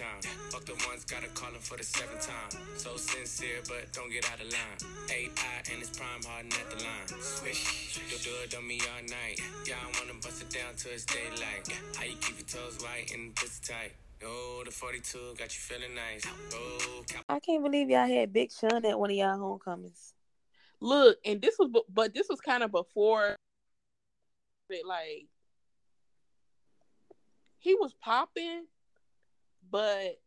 time. Fuck the ones gotta call him for the seventh time. So sincere, but don't get out of line. AI and it's prime hardin' at the line. Swish, you'll do it on me all night. Yeah, I wanna bust it down till it's daylight. How you keep your toes white and pussy tight? Oh, the 42 got you feeling nice. Oh, I can't believe y'all had Big Sean at one of y'all homecomings. Look, and this was, but this was kind of before it, like, he was popping, but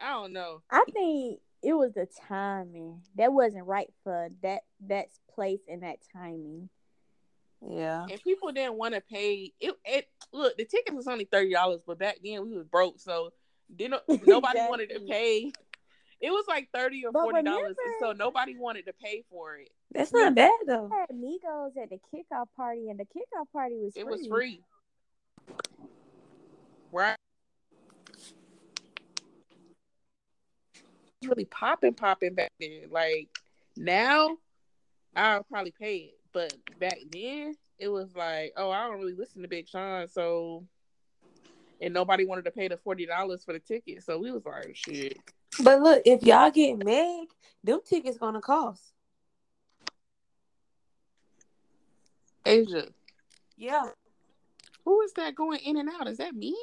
I don't know. I think it was the timing that wasn't right for that that place and that timing. Yeah. And people didn't want to pay it, it. Look, the ticket was only thirty dollars, but back then we was broke, so didn't nobody Exactly. wanted to pay. It was like thirty or But forty dollars, so nobody wanted to pay for it. That's not bad though. I had Migos at the kickoff party, and the kickoff party was It free. was free. Right. It's really popping, popping back then. Like now, I'll probably pay it, but back then it was like, oh, I don't really listen to Big Sean, so and nobody wanted to pay the forty dollars for the ticket, so we was like, shit. But look, if y'all get Meg, them tickets gonna cost. Asia, Yeah. who is that going in and out? Is that me?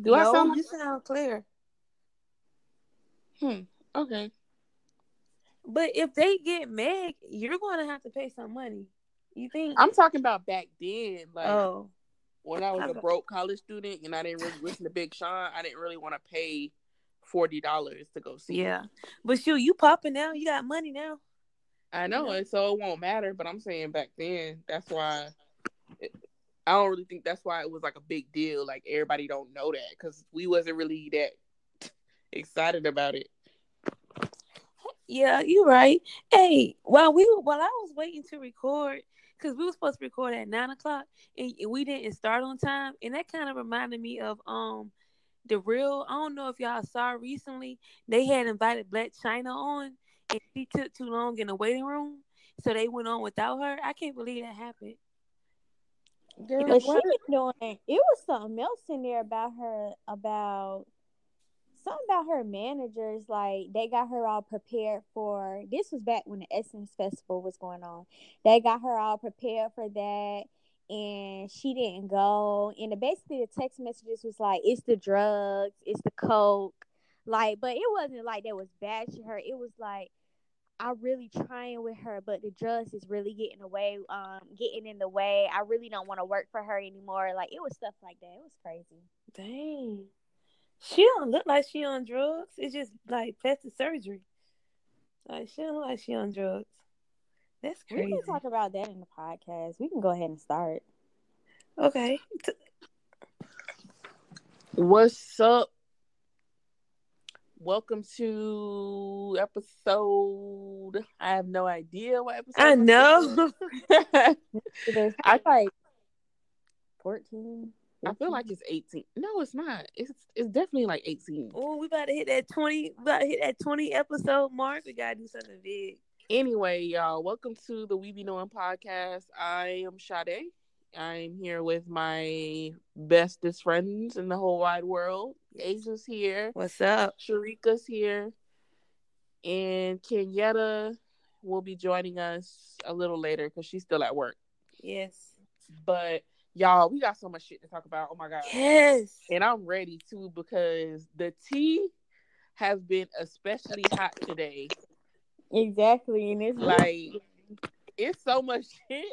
Do I sound like you sound clear. Hmm? Okay. But if they get Meg, you're gonna have to pay some money. You think? I'm talking about back then, like oh, when I was a broke college student and I didn't really listen to Big Sean. I didn't really want to pay forty dollars to go see. him. yeah. But shoot, you popping now. You got money now. I know, Yeah. and so it won't matter. But I'm saying back then, that's why. It, I don't really think that's why it was like a big deal. Like everybody don't know that because we wasn't really that excited about it. Yeah, you're right. Hey, while we while I was waiting to record, because we were supposed to record at nine o'clock and we didn't start on time, and that kind of reminded me of um the real. I don't know if y'all saw recently they had invited Blac Chyna on, and she took too long in the waiting room, so they went on without her. I can't believe that happened. Girl, But she what? was doing it was something else in there about her about something about her managers like they got her all prepared for this was back when the Essence Festival was going on. They got her all prepared for that and she didn't go. And basically the text messages was like it's the drugs, it's the coke. Like, but it wasn't like they was bashing her. It was like I'm really trying with her, but the drugs is really getting away, um, getting in the way. I really don't want to work for her anymore. Like it was stuff like that. It was crazy. Dang, she don't look like she on drugs. It's just like plastic surgery. Like she don't look like she on drugs. That's crazy. We can talk about that in the podcast. We can go ahead and start. Okay. What's up? Welcome to episode. I have no idea what episode. I know. I- like 14. I feel like mm-hmm. it's 18. No, it's not. It's it's definitely like 18. oh, we about to hit that twenty. We about to hit that twenty episode mark. We gotta do something big. Anyway, y'all, welcome to the We Be Knowing podcast. I am Sade. I'm here with my bestest friends in the whole wide world. Asia's here. What's up? Sharika's here. And Kenyatta will be joining us a little later because she's still at work. Yes. But y'all, we got so much shit to talk about. Oh my god. Yes. And I'm ready too because the tea has been especially hot today. Exactly. And it's Like it's so much shit.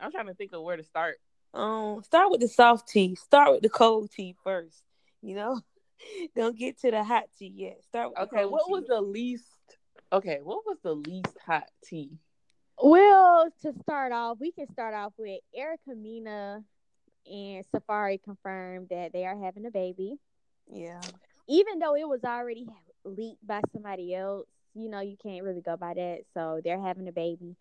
I'm trying to think of where to start. Um, start with the soft tea. Start with the cold tea first. You know, don't get to the hot tea yet. Start with the Okay, what tea. was the least okay, what was the least hot tea? Well, to start off, we can start off with Erica Mena and Safaree confirmed that they are having a baby. Yeah. Even though it was already leaked by somebody else, you know, you can't really go by that. So they're having a baby.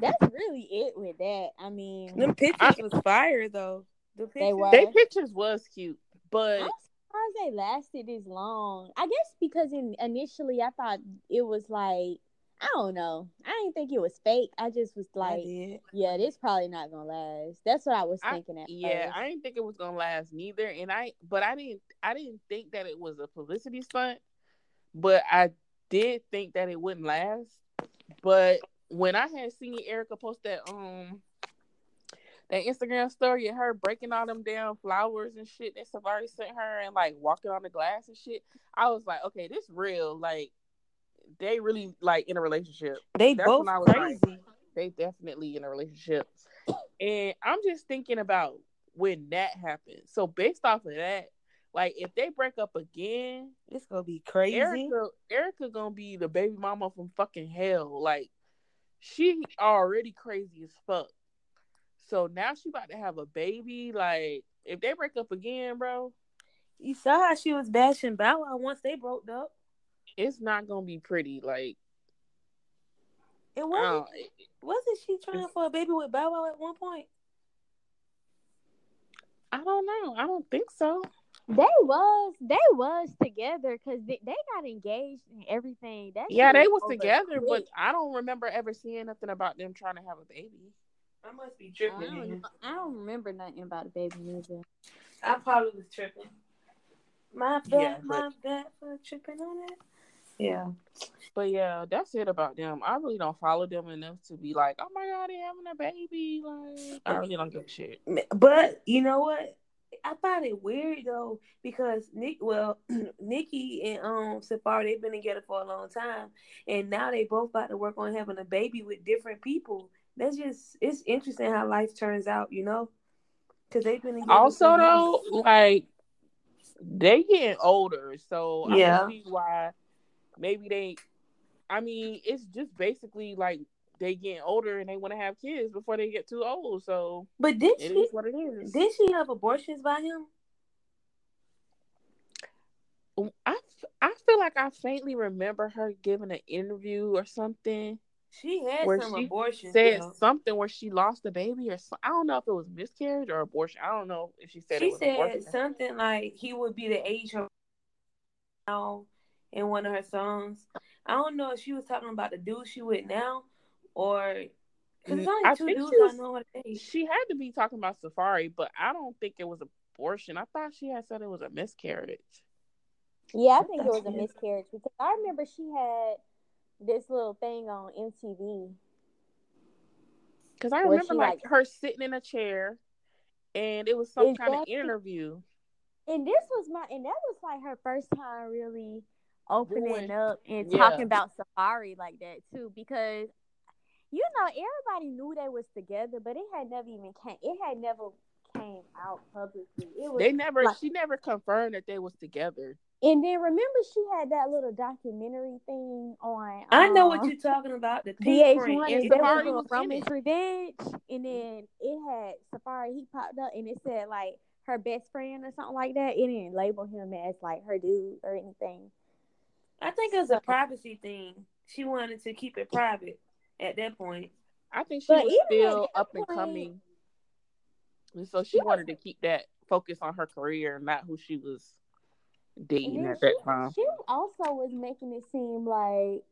That's really it with that. I mean, Them pictures was fire though. The pictures. They were. They pictures was cute, but I'm surprised they lasted this long. I guess because in initially I thought it was like I don't know. I didn't think it was fake. I just was like, yeah, this probably not gonna last. That's what I was I- thinking at Yeah, first. I didn't think it was gonna last neither, and I but I didn't I didn't think that it was a publicity stunt, but I did think that it wouldn't last. But when I had seen Erica post that um that Instagram story of her breaking all them damn flowers and shit that Safaree sent her and like walking on the glass and shit, I was like, okay, this real. Like they really like in a relationship. They That's both was like- crazy. They definitely in a relationship. And I'm just thinking about when that happens. So based off of that, like if they break up again, it's gonna be crazy. Erica Erica gonna be the baby mama from fucking hell. Like she already crazy as fuck. So now she about to have a baby. Like if they break up again, bro, You saw how she was bashing Bow Wow once they broke up. It's not gonna be pretty. Like It wasn't. Wasn't she trying for a baby with Bow Wow at one point? I don't know. I don't think so. They was they was together because they, they got engaged and everything. That Yeah, they was over together, quick. but I don't remember ever seeing nothing about them trying to have a baby. I must be I tripping. don't, then. I don't remember nothing about a baby either. I probably was tripping. My bad, Yeah, but- my bad for tripping on it. Yeah. But yeah, that's it about them. I really don't follow them enough to be like, oh my god, they're having a baby. Like, I really don't give a shit. But you know what? I find it weird though because Nick, well, Nikki and um Safaree they've been together for a long time, and now they both about to work on having a baby with different people. That's just it's interesting how life turns out, you know. Because they've been together Also, though, like they getting older, so Yeah. I see why maybe they. I mean, it's just basically like they getting older and they want to have kids before they get too old. So But did it she is what it is. did she have abortions by him? I, I feel like I faintly remember her giving an interview or something. She had Where some she abortions. said something where she lost the baby or so, I don't know if it was miscarriage or abortion. I don't know if she said it she said abortion. something like he would be the age of now in one of her songs. I don't know if she was talking about the dude she with now or because Mm, only I two dudes she was- I know her age. She had to be talking about Safaree, but I don't think it was abortion. I thought she had said it was a miscarriage. Yeah, I think it was a miscarriage because I remember she had this little thing on MTV. Because I remember like, like- her sitting in a chair and it was some kind of interview. And this was my and that was like her first time really opening Doing- up and yeah. talking about Safaree like that too because you know everybody knew they was together but it had never even came it had never came out publicly. It was They never like- she never confirmed that they was together. and then remember she had that little documentary thing on I know what um, you're talking about. The pink. VH1 and and there was Safaree was in Romance it. Revenge, and then it had Safaree. He popped up, and it said like her best friend or something like that. It didn't label him as like her dude or anything. I think it was a privacy thing. She wanted to keep it private at that point. I think she But was still up and coming. And so she She wanted to keep that focus on her career, not who she was dating then at that she, time. she also was making it seem like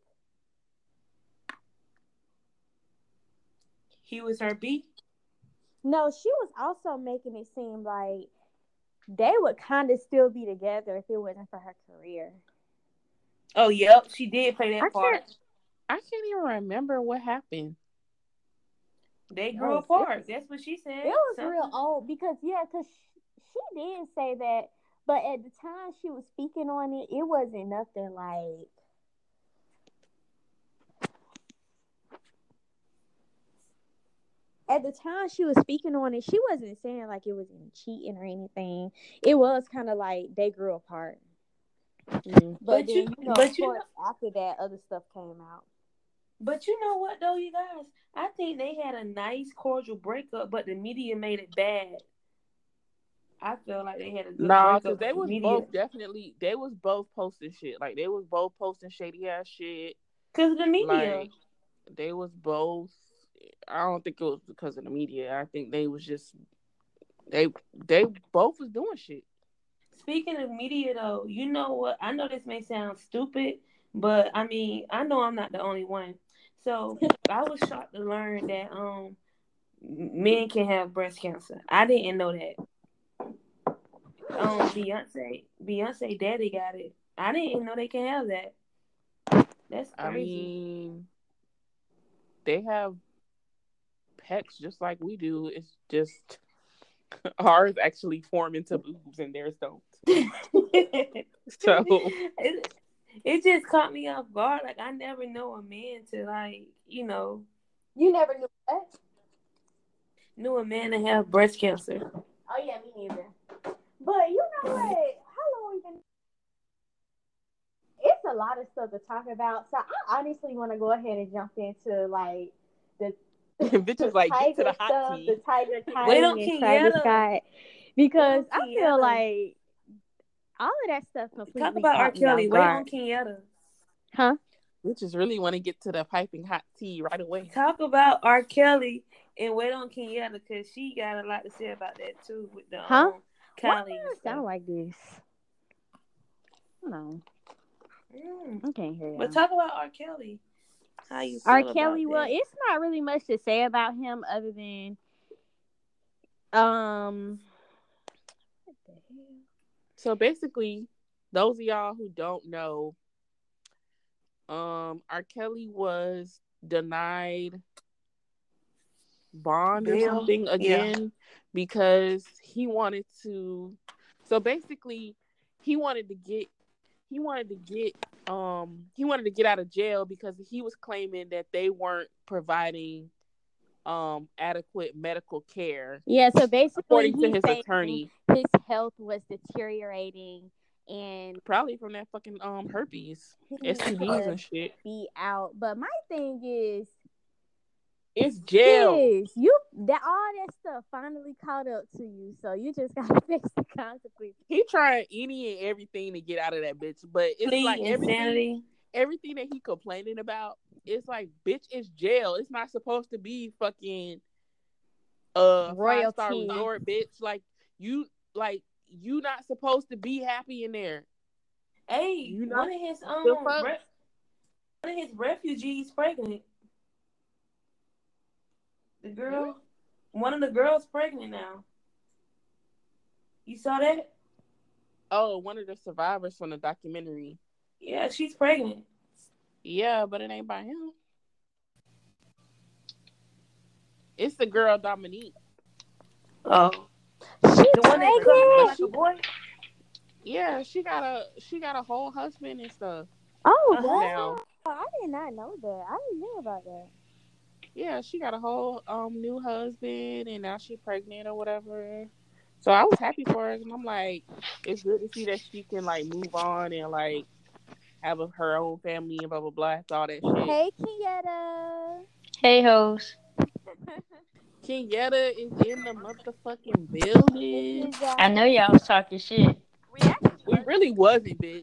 He was her B. no, she was also making it seem like they would kind of still be together if it wasn't for her career. Oh, yep. She did play that I part. can't I can't even remember what happened. They grew was- apart. That's what she said. It was Something- real old because yeah, because she, she did say that, but at the time she was speaking on it, it wasn't nothing like. At the time she was speaking on it, she wasn't saying like it was cheating or anything. It was kind of like they grew apart. Mhm. But, But then, you- you, know, but of you course, after that, other stuff came out. But you know what though, you guys? I think they had a nice cordial breakup, but the media made it bad. I feel like they had a good Nah, because they but the was media, both definitely they was both posting shit. Like they was both posting shady ass shit. because the media. Like they was both. I don't think it was because of the media. I think they was just they they both was doing shit. Speaking of media though, you know what? I know this may sound stupid, But I mean, I know I'm not the only one. So I was shocked to learn that um men can have breast cancer. I didn't know that. Um, Beyonce, Beyonce daddy got it. I didn't know they can have that. That's crazy. I mean, they have pecs just like we do. It's just ours actually form into boobs and theirs don't. so it, it just caught me off guard. Like I never know a man to like, you know, You never knew that. knew a man to have breast cancer. Oh yeah, me neither. But you know what? How long we been? It's a lot of stuff to talk about. So I honestly want to go ahead and jump into like the bitches like get to the hot stuff, tea. the Tyga Wait on Kylie and Travis Scott, because Wait on I Kenyatta. feel like all of that stuff completely Talk about R. caught me off Kelly. Wait on guard. Kenyatta. huh? Bitches really want to get to the piping hot tea right away. Talk about R. Kelly and wait on Kenyatta because she got a lot to say about that too with the Huh? um, Why Kylie. do and I stuff. sound like this? No, Mm. I can't hear you. But talk about R. Kelly. How you feel R. about Kelly, well, that. it's not really much to say about him other than um what the hell? So basically, those of y'all who don't know, um, R. Kelly was denied bond or something Yeah. again because he wanted to. So basically, he wanted to get he wanted to get um he wanted to get out of jail because he was claiming that they weren't providing um adequate medical care Yeah, so basically according to his attorney his health was deteriorating and probably from that fucking um herpes STDs and shit be out. But my thing is it's jail Yes, you that all that stuff finally caught up to you, so you just gotta face the consequences. he trying any and everything to get out of that bitch but it's Plea, like everything insanity. everything that he complaining about it's like bitch it's jail it's not supposed to be fucking uh five star Royalty. resort bitch like you like you not supposed to be happy in there Hey, You know- one of his The um, fuck? re- one of his refugees pregnant. The girl, one of the girls pregnant now. You saw that? oh one of the survivors from the documentary Yeah, she's pregnant. Yeah but it ain't by him it's the girl dominique Oh, She's the one that comes pregnant. like a boy. yeah she got a she got a whole husband and stuff Oh, Uh-huh. wow. now I did not know that. I didn't know about that. yeah, she got a whole um new husband and now she pregnant or whatever. So I was happy for her and I'm like, it's good to see that she can like move on and like have a, her own family and blah blah blah. All that shit. Hey, Kenyatta. Hey, hoes. Kenyatta is in the motherfucking building. I know y'all was talking shit. We We really wasn't, bitch.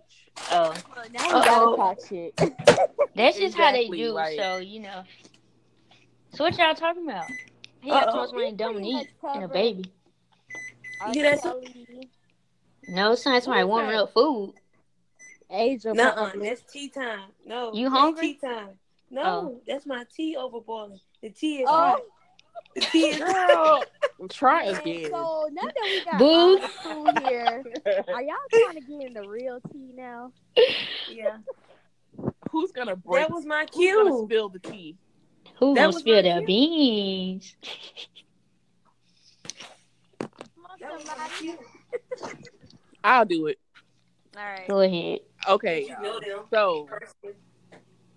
Oh, well, now we gotta Uh-oh. talk shit. that's just how they do. like- So you know. So what y'all talking about? He got Uh-oh. so much money, We pretty Dominique, and a baby. R. You that's- Kelly, No, it's not somebody What is warming that? up food. Age of Nuh-uh, that's tea time. No, You that's hungry? Tea time. No, Oh. that's my tea over boiling. The tea is Oh, hot. The tea is Girl, try man, again. so now that we got Boo. honest food here, are y'all trying to get into real tea now? Yeah, Who's gonna break? that was my Who's gonna cue. spill the tea? Who That gonna was spill their cue. beans? That was my cue. I'll do it. All right. Go ahead. Okay. You know them. So.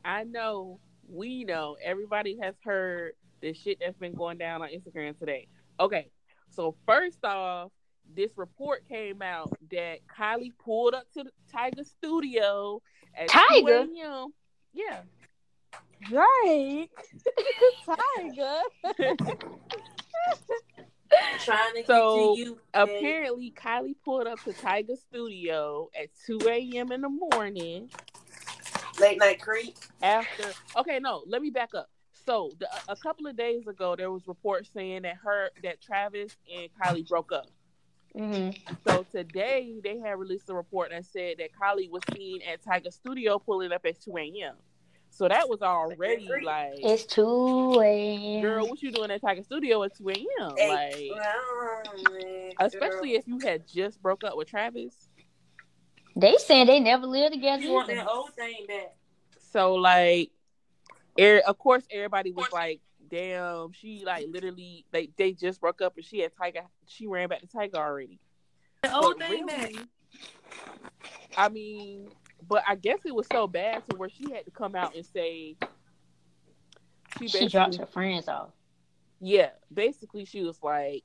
I know, we know, everybody has heard the shit that's been going down on Instagram today. Okay, so first off, this report came out that Kylie pulled up to the Tyga Studio at 2 Tyga? a.m. Yeah, Drake. Tyga. Trying to So, get you. apparently Kylie pulled up to Tyga Studio at 2 a.m. in the morning late night creep. after okay no let me back up so the, a couple of days ago there was reports saying that her that travis and kylie broke up hmm So today they had released a report that said that Kylie was seen at Tyga Studio pulling up at 2 a.m. So that was already like, It's two a.m. girl, what you doing at Tyga Studio at 2 a.m.? Like, especially if you had just broke up with Travis. They saying they never lived together. You want that old thing back. So like, er, of course, everybody was like, "Damn, she like literally they they just broke up and she had Tyga. She ran back to Tyga already." The old But thing really, back. I mean, but I guess it was so bad to where she had to come out and say she She basically, dropped her friends off. yeah, basically she was like,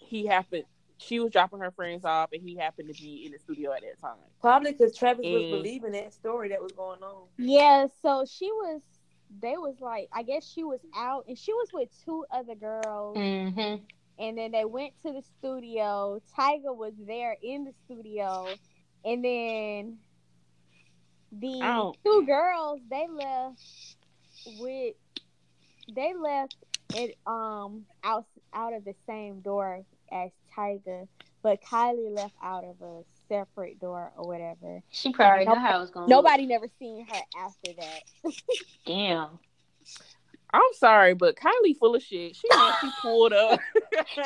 he happened. She was dropping her friends off, and he happened to be in the studio at that time. Probably because Travis was believing that story that was going on. Yeah, so she was. They was like, I guess she was out, and she was with two other girls, hmm and then they went to the studio. Tyga was there in the studio, and then the two girls they left with they left it um out out of the same door as Tyga, but Kylie left out of a separate door or whatever. She probably Nope. know how it was going. Nobody never seen her after that. Damn. I'm sorry, but Kylie full of shit. She know she pulled up.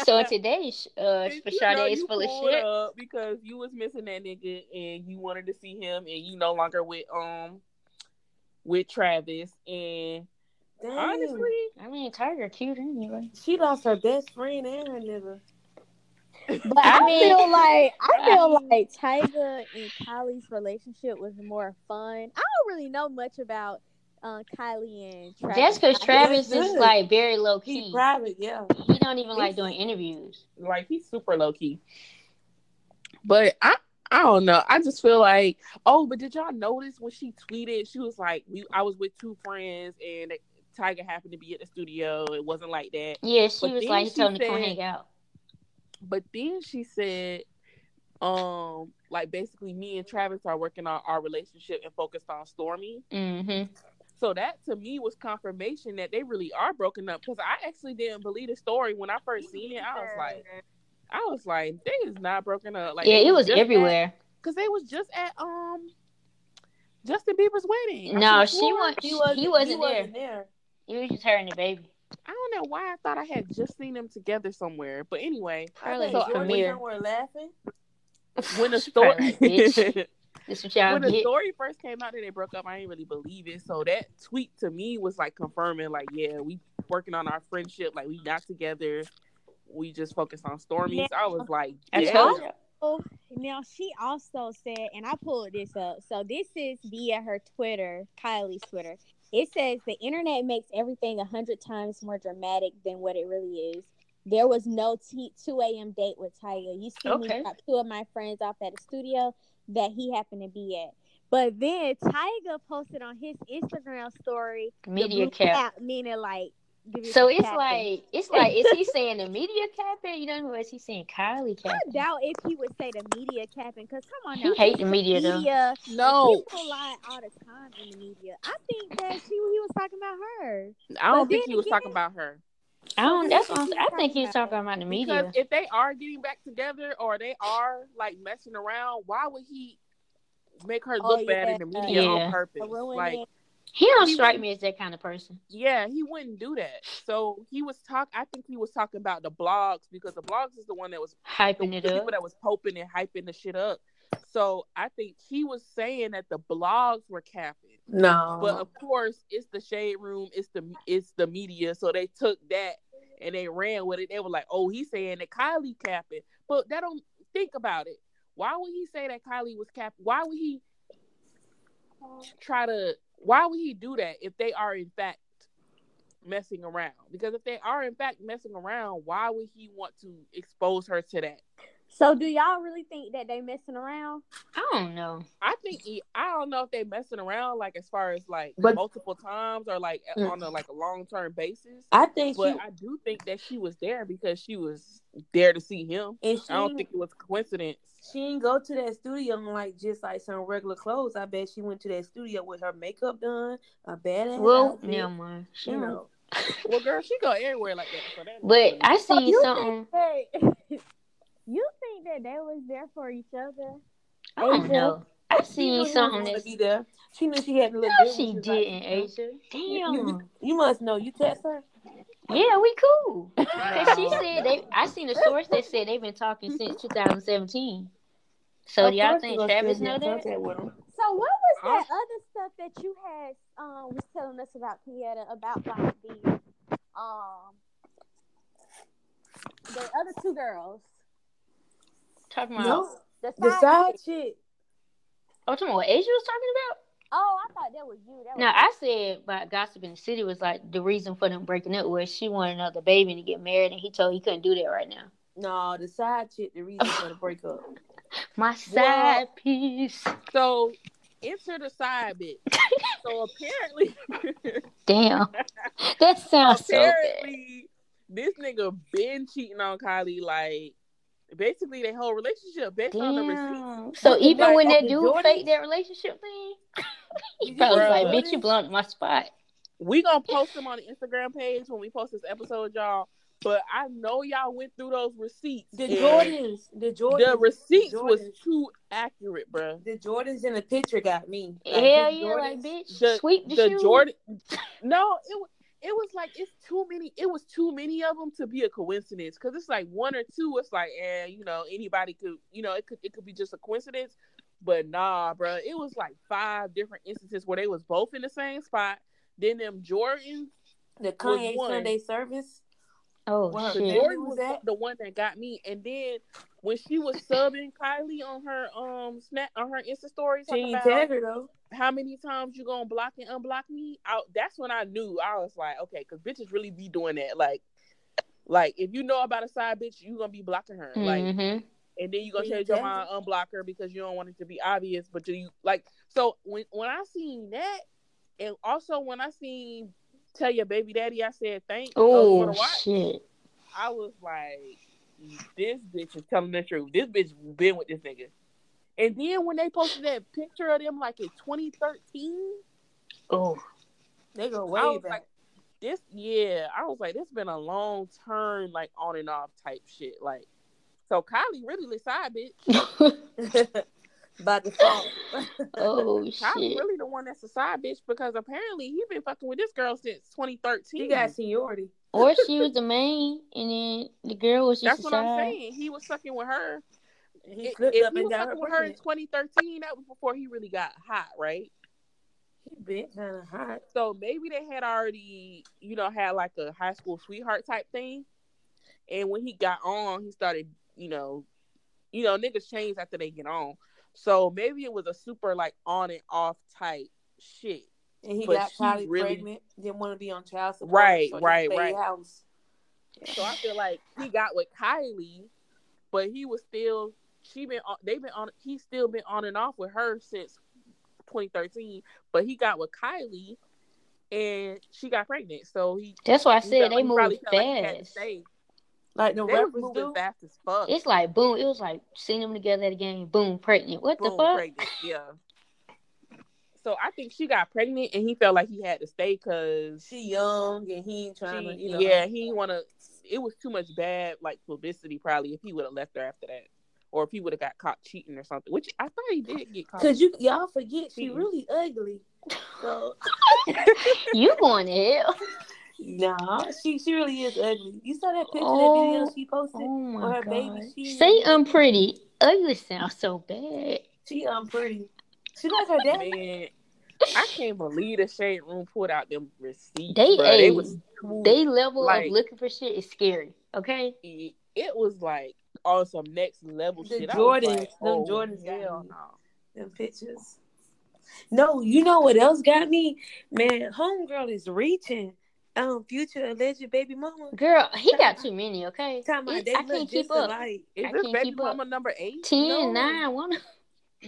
So in today's uh, And for you is full of shit. up because you was missing that nigga and you wanted to see him and you no longer with um with Travis and Damn. honestly I mean, Tyga cute anyway. she lost her best friend and her nigga. But I, I mean- feel like I feel like Tyga and Kylie's relationship was more fun. I don't really know much about uh, Kylie and Travis. That's because Travis is good. like very low He key. private, yeah. He don't even like doing interviews. like he's super low key. But I I don't know. I just feel like oh, but did y'all notice when she tweeted? She was like, "We I was with two friends and Tyga happened to be at the studio. It wasn't like that." Yeah, she But was like, he she told him to come hang out. But then she said, um, like basically me and Travis are working on our relationship and focused on Stormi. Mm-hmm. So that to me was confirmation that they really are broken up. Because I actually didn't believe the story when I first seen it. I was like, I was like, they is not broken up. Like yeah, it was everywhere. Because they was just at um Justin Bieber's wedding. I No, could've she wasn't. He He wasn't, wasn't, he there. wasn't there. It was just her and the baby. I don't know why I thought I had just seen them together somewhere. But anyway, Probably I So, bet Jordyn was premiere. somewhere laughing. when the story bitch, this what y'all when the get. story first came out that they broke up, I didn't really believe it. So that tweet to me was like confirming, like, yeah, we working on our friendship, like we not together. We just focused on Stormi. So I was like, yeah. told. Oh, now she also said, and I pulled this up. So this is via her Twitter, Kylie's Twitter. It says the internet makes everything a hundred times more dramatic than what it really is. There was no t- 2 a.m. date with Tyga. You see Okay. me drop two of my friends off at a studio that he happened to be at. But then Tyga posted on his Instagram story Media blue cap. meaning like. So it's caption. like it's like is he saying the media capping? You know, or is he saying Kylie I doubt if he would say the media capping, because come on He now, hate the media, though. media No, People lie all the time in the media. I think that she he was talking about her. I don't But think he was again- talking about her. I don't. That's what I'm, He's I think he's talking about the media. Because if they are getting back together or they are like messing around, why would he make her Oh, look bad in the media Yeah. on purpose? Like, it. He don't He strike me as that kind of person. yeah, he wouldn't do that. So he was talk. I think he was talking about the blogs because the blogs is the one that was the, Hyping the it people up. that was poping and hyping the shit up. So I think he was saying that the blogs were capping. No. But of course, it's the shade room, it's the it's the media. So they took that and they ran with it. They were like, "Oh, he's saying that Kylie capping," but that don't think about it. Why would he say that Kylie was capping? Why would he try to? Why would he do that if they are in fact messing around? Because if they are in fact messing around, why would he want to expose her to that? So do y'all really think that they messing around? I don't know. I think I don't know if they messing around like as far as like But- multiple times or like Mm. on a like a long term basis. I think But she I do think that she was there because she was there to see him. and she I don't think it was a coincidence. she didn't go to that studio in like just like some regular clothes. I bet she went to that studio with her makeup done, a badass Well, outfit, never mind. She you don't- know. Well, girl, she go everywhere like that. So that But I So see you something. think that- You think that they was there for each other? I don't Asia? know. I She seen something that gonna be there. She knew she had to look no, good. she didn't, like, Asia. Damn. you, you must know. You text her. Yeah, we cool. Cause she said they. I seen a source that said they've been talking since 2017. So Of do y'all think you gonna Travis still know that? contact with. So what was Huh? that other stuff that you had um was telling us about Kieta about like the um the other two girls? Talking about. No, The side, the side chick. chick. Oh, talking about what Asia was talking about? Oh, I thought that was you. That was No, I said about gossip in the city was like the reason for them breaking up was she wanted another baby and to get married, and he told he couldn't do that right now. No, the side chick. The reason for the breakup. My side piece. So enter the side bitch. so apparently, Damn, that sounds so bad. apparently, this nigga been cheating on Kylie. Like basically, their whole relationship based on the receipts. Damn. So the even fuck, when that the dude Jordans? faked that relationship thing, he probably was like, "Bitch, you blown my spot." We gonna post them on the Instagram page when we post this episode, y'all. But I know y'all went through those receipts. The Jordans. The Jordans. The receipts the was too accurate, bruh. The Jordans in the picture got me. Like, Hell his yeah, like bitch, The, sweep the, the shoe. Jordan. No, it was. It was like it's too many. It was too many of them to be a coincidence. Cause it's like one or two. It's like, eh, you know, anybody could, you know, it could, it could be just a coincidence. But nah, bruh, it was like five different instances where they was both in the same spot. Then them Jordans, The Kanye. Sunday service. Oh Wow, the Shit. shit! Jordan was was that? the one that got me. And then when she was subbing Kylie on her um snap on her Insta stories, She talking ain't about her though. how many times you gonna block and unblock me? I, that's when I knew I was like, okay, because bitches really be doing that. Like, like if you know about a side bitch, you gonna be blocking her. Like, Mhm. and then you gonna change your mind, unblock her because you don't want it to be obvious. But do you like, so when when I seen that, and also when I seen tell your baby daddy, I said thanks. Oh for the oh, watch. shit! I was like, this bitch is telling the truth. This bitch been with this nigga. And then when they posted that picture of them like in 2013, Oh, They go I way back. like, this yeah, I was like, this been a long term, like on and off type shit. Like, so Kylie really the side bitch. By default. oh Kylie's shit! really the one that's a side bitch because apparently he been fucking with this girl since 2013. He got seniority. Or she was the main, and then the girl was just That's a what I'm side. saying. He was sucking with her. He If, flipped if up he and was got her fucking with her in 2013, that was before he really got hot, right? He been kind of hot. So maybe they had already, you know, had like a high school sweetheart type thing. And when he got on, he started, you know, you know, niggas change after they get on. So maybe it was a super like on and off type shit. And he But got she Kylie really- pregnant. Didn't want to be on child support. Right, so right, right. House. So I feel like he got with Kylie, but he was still she been on they've been on he's still been on and off with her since 2013. But he got with Kylie and she got pregnant. So he That's why I said they like- he probably moved felt like Like no They was rappers moving do. fast as fuck. It's like boom. It was like seeing them together at a game. Boom, pregnant. What the fuck? pregnant. Yeah. So I think she got pregnant and he felt like he had to stay because She young and he ain't trying to, you know. yeah, he want to. It was too much bad like publicity probably if he would have left her after that, or if he would have got caught cheating or something. Which I thought he did get caught. Cause you y'all forget she Mhm. really ugly. So You going to hell? nah, she she really is ugly. You saw that picture, Oh, that video she posted. Oh my Or her god. baby, she- Say I'm pretty. Ugly sounds so bad. She um pretty. She like her daddy. Man, I can't believe the shade room pulled out them receipts. They- bruh. they was too, They level Like- of looking for shit is scary. Okay. it, it was like on some next level The shit. I was Jordans, like, them oh, Jordans got hell no. Them pictures. No, you know what else got me? Man, homegirl is reaching. Um, future alleged baby mama. Girl, he got too many, okay? Talking It- I can't keep just up. alike. Is I this baby keep up. mama number eight? 10, No. 9, one.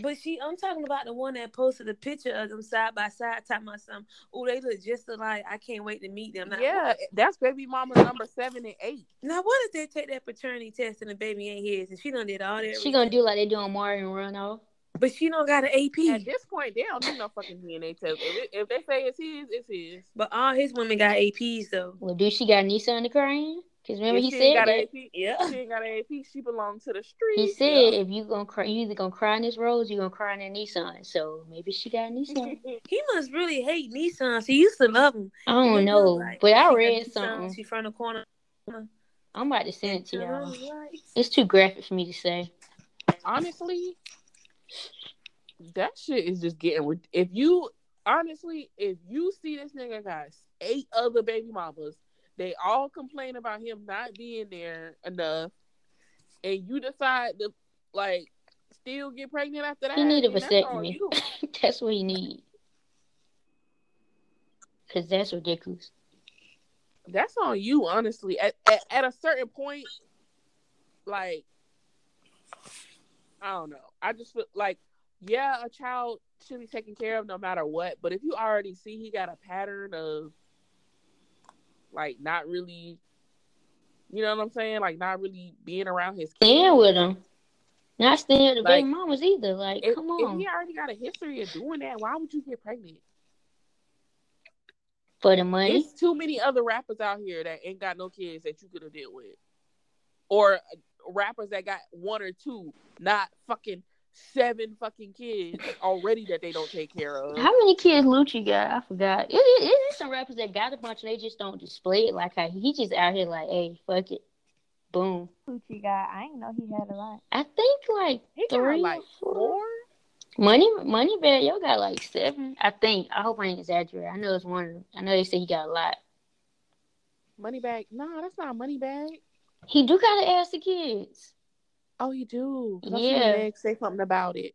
But she, I'm talking about the one that posted a picture of them side by side, talking about something. Oh, they look just alike. I can't wait to meet them. Now, Yeah, that's baby mama number seven and eight. Now, what if they take that paternity test and the baby ain't his, and she done did all that? She gonna do like they do on Maury and run off. But she don't got an AP. At this point, they don't need no fucking DNA test. If, if they say it's his, it's his. But all his women got APs though. Well, do she got Nisa in the crane? Cause remember If he said got that. AP, Yeah. she ain't got an AP. She belongs to the street. He said if you gonna cry, you either gonna cry in this rose, you gonna cry in that Nissan. So maybe she got a Nissan. He must really hate Nissan. He used to love him. I don't know, like, but I read something. She from the corner. I'm about to send it to y'all. on the lights. It's too graphic for me to say. honestly, that shit is just getting. rid- If you honestly, if you see this nigga got eight other baby mamas, they all complain about him not being there enough, and you decide to like still get pregnant after that, He need a that's vasectomy. you. that's what he need. Cause that's ridiculous. That's on you, honestly. At, at at a certain point, like I don't know. I just feel like yeah, a child should be taken care of no matter what. But if you already see he got a pattern of like not really, you know what I'm saying, like not really being around his Staying kids. with him. Not staying with the Like, baby mamas either. Like, If, come if on. he already got a history of doing that, why would you get pregnant? For the money. There's too many other rappers out here that ain't got no kids that you could have dealt with, or rappers that got one or two, not fucking seven fucking kids already that they don't take care of. How many kids Lucci got? I forgot. It, it, it is some rappers that got a bunch and they just don't display it like how he just out here like, hey, fuck it. Boom. Gucci got I didn't know he had a lot. I think like He got three like four. four. Money Money Bag, y'all got like seven. I think. I hope I ain't exaggerating. I know it's one. I know they say he got a lot. Money bag? No, that's not money bag. He do gotta ask the kids, Oh, you do. Yeah. Say something about it.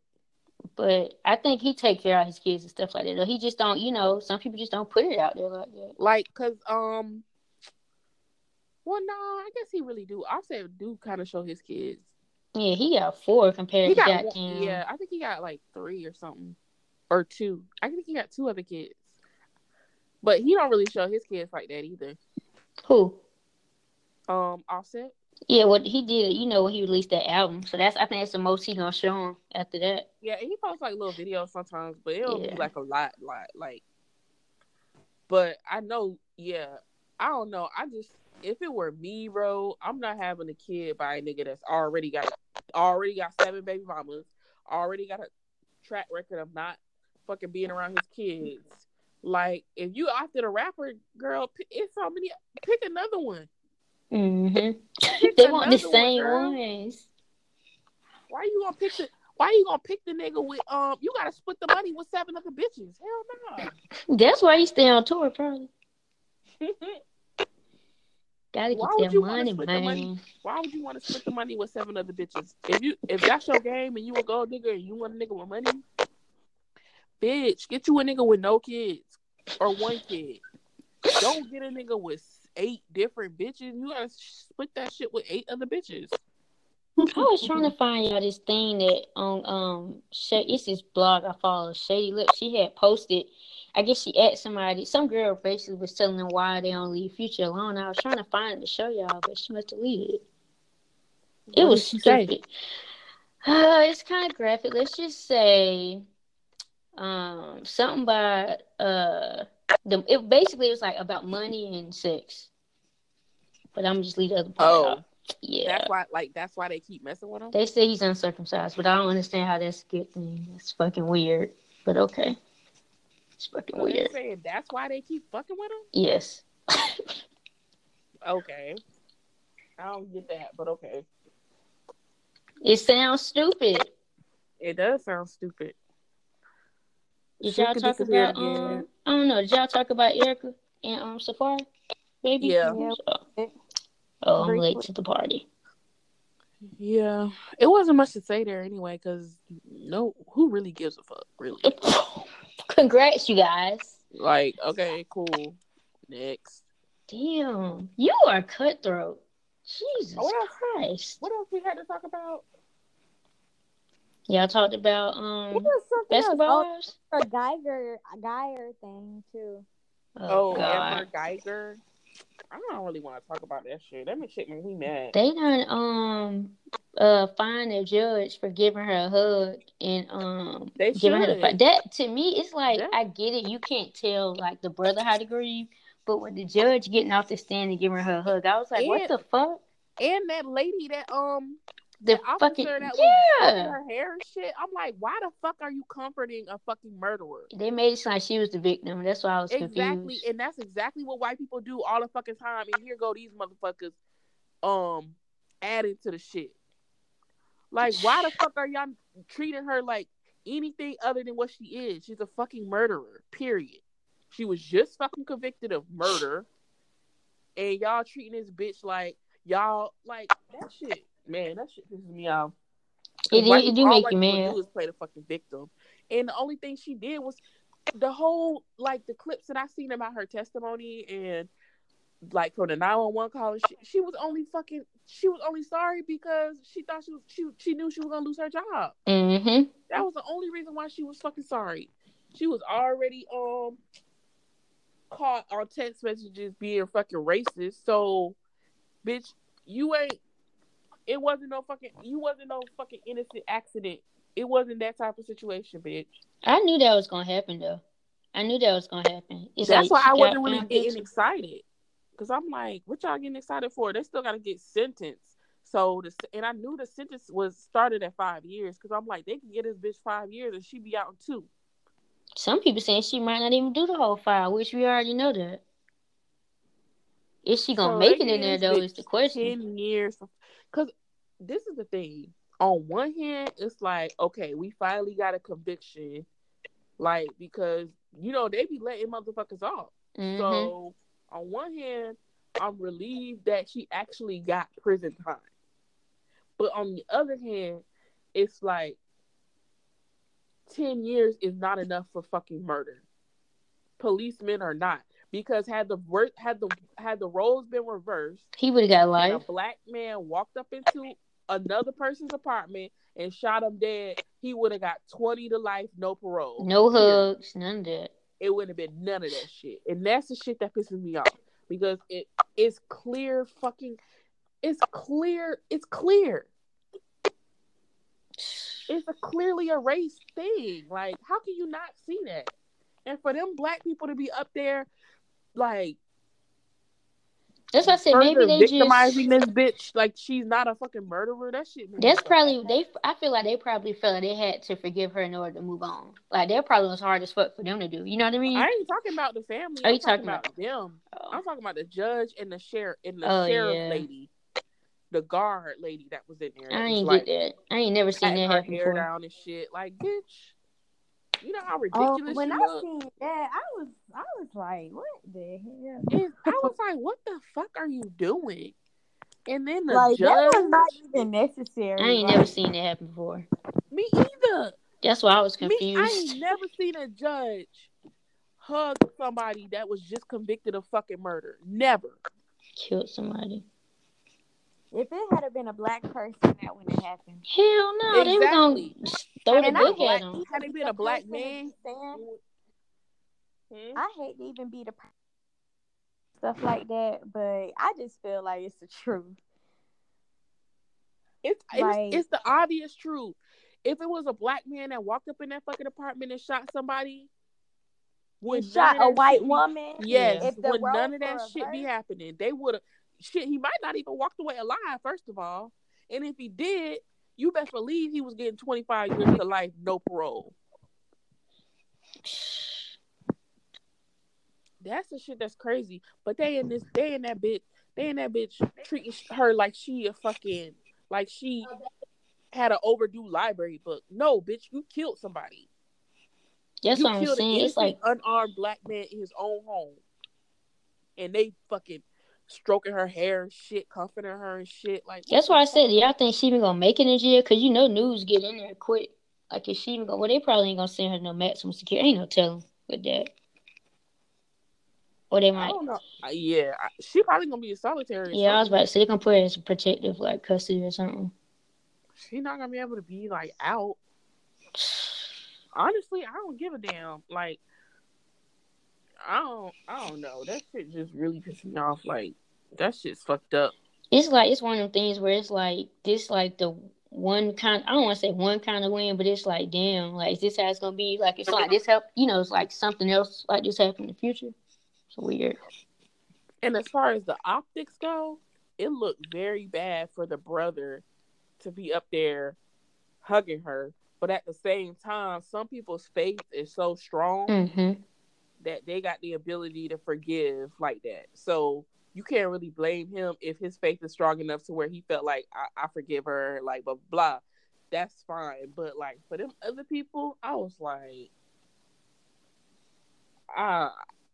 but I think he take care of his kids and stuff like that. Though he just don't, you know, some people just don't put it out there like that. Like, cause um, well, no, I guess he really do. Offset do kind of show his kids. Yeah, he got four compared He to got goddamn. yeah, I think he got like three or something, or two. I think he got two other kids, but he don't really show his kids like that either. Who? Um, Offset. Yeah, what he did, you know, when he released that album. So that's I think that's the most he gonna show him after that. Yeah, he posts like little videos sometimes, but it'll Yeah. be like a lot, lot, like. But I know, yeah, I don't know. I just if it were me, bro, I'm not having a kid by a nigga that's already got already got seven baby mamas, already got a track record of not fucking being around his kids. Like, if you after the rapper, girl, it's so many. Pick another one. Mm-hmm. They want the same girl. ones. Why you gonna pick the? Why you gonna pick the nigga with um? You gotta split the money with seven other bitches. Hell no. That's why he stay on tour, probably. Gotta Why get that money, man. money? Why would you want to split the money with seven other bitches? If you if that's your game and you a gold nigga and you want a nigga with money, bitch, get you a nigga with no kids or one kid. Don't get a nigga with eight different bitches. You gotta split that shit with eight other bitches. I was trying to find y'all this thing that on um it's this blog I follow, Shady Lips. She had posted. I guess she asked somebody, some girl basically was telling them why they don't leave Future alone. I was trying to find it to show y'all, but she must have deleted it. It was stupid. Uh, it's kind of graphic. Let's just say, um, something about uh, the it basically it was like about money and sex. But I'm just leave the other part Oh. out. Yeah. That's why, like, that's why they keep messing with him. They say he's uncircumcised, but I don't understand how that's a good thing. It's fucking weird. But okay. It's fucking So weird. saying that's why they keep fucking with him. Yes. Okay, I don't get that, but okay, It sounds stupid. it does sound stupid. Did Shit y'all talk about um I don't know, did y'all talk about Erica and um Safaree? Baby? Yeah. Oh, oh I'm late to the party. Yeah, it wasn't much to say there anyway, because no, who really gives a fuck, really? Congrats, you guys. Like, okay, cool. Next, Damn. You are cutthroat. Jesus what else? Christ. what else we had to talk about? Y'all talked about It um was something else. basketball Oh, a Guyger, a Guyger thing too. Oh, God. Amber Guyger. I don't really want to talk about that shit. That shit make me mad. They done um uh find a judge for giving her a hug and um They giving her the that to me it's like Yeah. I get it you can't tell like the brother how to grieve But with the judge getting off the stand and giving her a hug, I was like, what the fuck? And that lady that um The the fucking that was fucking yeah. her hair and shit. I'm like, why the fuck are you comforting a fucking murderer? They made it sound like she was the victim. That's why I was Exactly, confused. and that's exactly what white people do all the fucking time. And here go these motherfuckers, um, adding to the shit. Like, why the fuck are y'all treating her like anything other than what she is? She's a fucking murderer. Period. She was just fucking convicted of murder, and y'all treating this bitch like y'all like that shit. Man, that shit pisses me off. It, it, it do all make you mad. Do is play the fucking victim, and the only thing she did was the whole like the clips that I seen about her testimony and like from the nine one one call. She, she was only fucking. She was only sorry because she thought she was she she knew she was gonna lose her job. Mm-hmm. That was the only reason why she was fucking sorry. She was already um caught on text messages being fucking racist. So, bitch, you ain't. It wasn't no fucking. You wasn't no fucking innocent accident. It wasn't that type of situation, bitch. I knew that was gonna happen though. I knew that was gonna happen. It's That's like why I wasn't really getting guilty. excited. Cause I'm like, what y'all getting excited for? They still got to get sentenced. So the and I knew the sentence was started at five years. Cause I'm like, they can get this bitch five years and she be out in two. Some people saying she might not even do the whole five, which we already know that. Is she gonna So make it in there though? Is the question. Ten years. Cause this is the thing. On one hand, it's like, okay, we finally got a conviction, like because you know they be letting motherfuckers off. Mhm. So on one hand, I'm relieved that she actually got prison time. But on the other hand, it's like ten years is not enough for fucking murder. Policemen are not. Because had the had the had the roles been reversed He would have got life. a black man walked up into another person's apartment and shot him dead, he would have got twenty to life, no parole. No hugs, none of that. it wouldn't have been none of that shit. And that's the shit that pisses me off because it it's clear fucking it's clear it's clear. It's a clearly a race thing. Like how can you not see that? And for them black people to be up there like That's what I said maybe further they victimizing just. this bitch like she's not a fucking murderer, that shit. made me That's so probably they. I feel like they probably felt like they had to forgive her in order to move on. Like that probably was hard as fuck for them to do. You know what I mean? I ain't talking about the family. Are I'm you talking talking about them. Oh. I'm talking about the judge and the sheriff and the Oh, sheriff yeah. lady, the guard lady that was in there. I ain't like, get that. I ain't never seen that her happen hair before. down and shit. Like, bitch, you know how ridiculous. Oh, ridiculous when she I look. seen that, I was I was like, what the hell? And I was like, what the fuck are you doing? And then the like that was not even necessary. I ain't like, never seen that happen before. me either. That's why I was Me, I ain't never seen a judge hug somebody that was just convicted of fucking murder. Never. Killed somebody. If it had been a black person, that wouldn't have happened. Hell no, they were Exactly. gonna throw the I been a book at him. had it been a The black person man, is saying, Hmm? I hate to even be the stuff like that, but I just feel like it's the truth. It's it's, Like- it's the obvious truth. If it was a black man that walked up in that fucking apartment and shot somebody, would shot a white shit woman. Yes, If would none of that shit be happening, they would have. Shit, he might not even walked away alive. First of all, and if he did, you best believe he was getting twenty five years to life, no parole. That's the shit that's crazy. But they in this, they in that bitch, they in that bitch treating her like she a fucking, like she had an overdue library book. No, bitch, you killed somebody. That's you what I'm saying. It's like unarmed black man in his own home, and they fucking stroking her hair and shit, comforting her and shit. Like that's why I said, y'all think she even gonna make it in jail? Cause you know news get in there quick. Like is she even gonna? Well, they probably ain't gonna send her no maximum security. Ain't no telling with that. Or they I might. Uh, Yeah, I, she probably gonna be a solitary. Yeah, I was about to say they gonna put her as protective like custody or something. She's not gonna be able to be like out. Honestly, I don't give a damn. Like, I don't. I don't know. That shit just really pissed me off. Like, that shit's fucked up. It's like it's one of them things where it's like this like the one kind I don't want to say one kind of win, but it's like damn, like is this how it's gonna be? Like it's like this help you know, it's like something else like this happen in the future. Weird. And as far as the optics go, it looked very bad for the brother to be up there hugging her. But at the same time, some people's faith is so strong Mm-hmm. that they got the ability to forgive like that. So you can't really blame him if his faith is strong enough to where he felt like I, I forgive her, like blah blah. That's fine. But like for them other people, I was like, I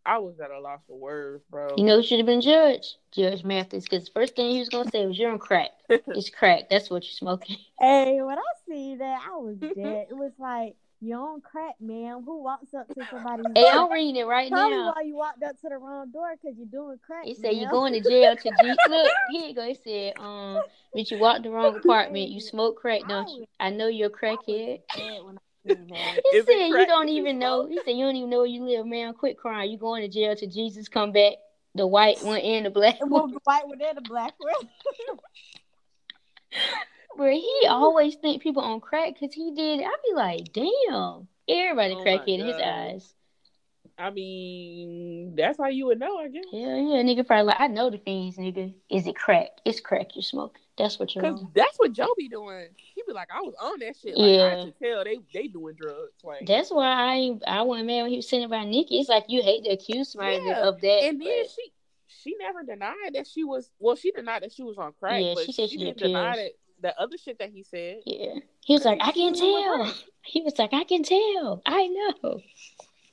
I was at a loss for words, bro. You know who should have been judged? Judge Mathis, because the first thing he was gonna say was you're on crack. It's crack. That's what you're smoking. Hey, when I see that, I was dead. It was like, you're on crack, ma'am. Who walks up to somebody? Hey, door? I'm reading it right Probably now. why you walked up to the wrong door because you're doing crack. It said you're going to jail to G. Look, here you go. It said, um, bitch, you walked the wrong apartment. You smoke crack, don't you? I know you're a crackhead. Dead when I seen that. He said you don't even know. smoke? He said you don't even know where you live, man. Quit crying. You going to jail till Jesus come back. The white one and the black It one. was the white one and the black one. Bro, he always think people on crack because he did. I'd be like, damn. Everybody Oh my crackhead in his eyes. I mean, that's how you would know, I guess. Hell yeah, nigga probably like, I know the fiends, nigga. Is it crack? It's crack you're smoking. That's what you're Cause on. that's what Joe be doing. He be like, I was on that shit. Like Yeah. I could tell they they doing drugs. Like That's why I ain't- I wasn't mad when he was saying about Nicki. It's like you hate to accuse somebody Yeah, of that. and then but- she she never denied that she was well, she denied that she was on crack, Yeah, but she she, said she didn't did deny that the other shit that he said. Yeah. He was like, I can She tell. He was like, I can tell. I know.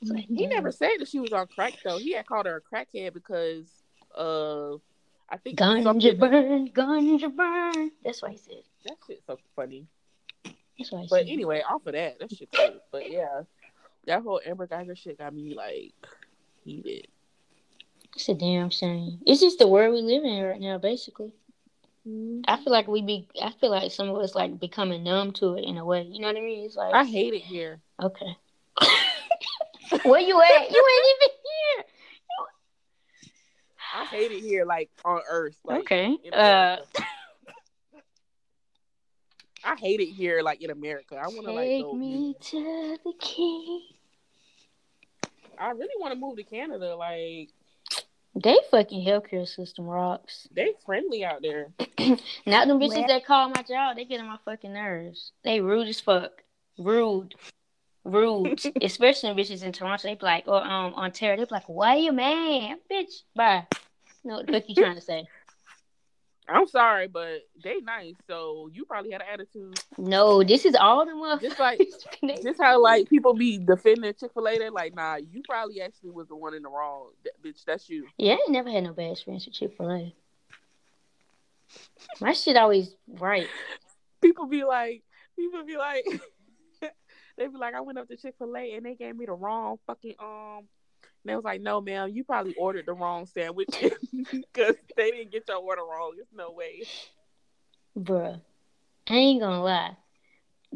Like, He damn. never said that she was on crack though. He had called her a crackhead because uh I think Ganja burn, ganja burn. That's what he said. That shit's so funny. That's what he But said. anyway, off of that, that shit cool. But yeah. That whole Amber Guyger shit got me like heated. It's a damn shame. It's just the world we live in right now, basically. Mm. I feel like we be. I feel like some of us like becoming numb to it in a way. You know what I mean? It's like I hate it here. okay. Where you at? You ain't even. I hate it here, like on Earth. Like, okay. Uh, I hate it here, like in America. I want to like take me to the king. I really want to move to Canada. Like They fucking healthcare system rocks. they friendly out there. Not them bitches Well- that call my job. They get on my fucking nerves. They rude as fuck. Rude. Rude. Especially bitches in Toronto. They be like, or um Ontario. They be like, why you mad? Bitch, bye. No, what the fuck you trying to say? I'm sorry, but they nice. So you probably had an attitude. No, this is all the motherfuckers. Just like just how like people be defending Chick Fil A. They're like, nah, you probably actually was the one in the wrong. That, bitch, that's you. Yeah, I ain't never had no bad experience with Chick fil A. My shit always right. People be like, people be like, they be like, I went up to Chick Fil A and they gave me the wrong fucking um. And they was like, no, ma'am, you probably ordered the wrong sandwich because they didn't get your order wrong. There's no way. Bruh. I ain't gonna lie.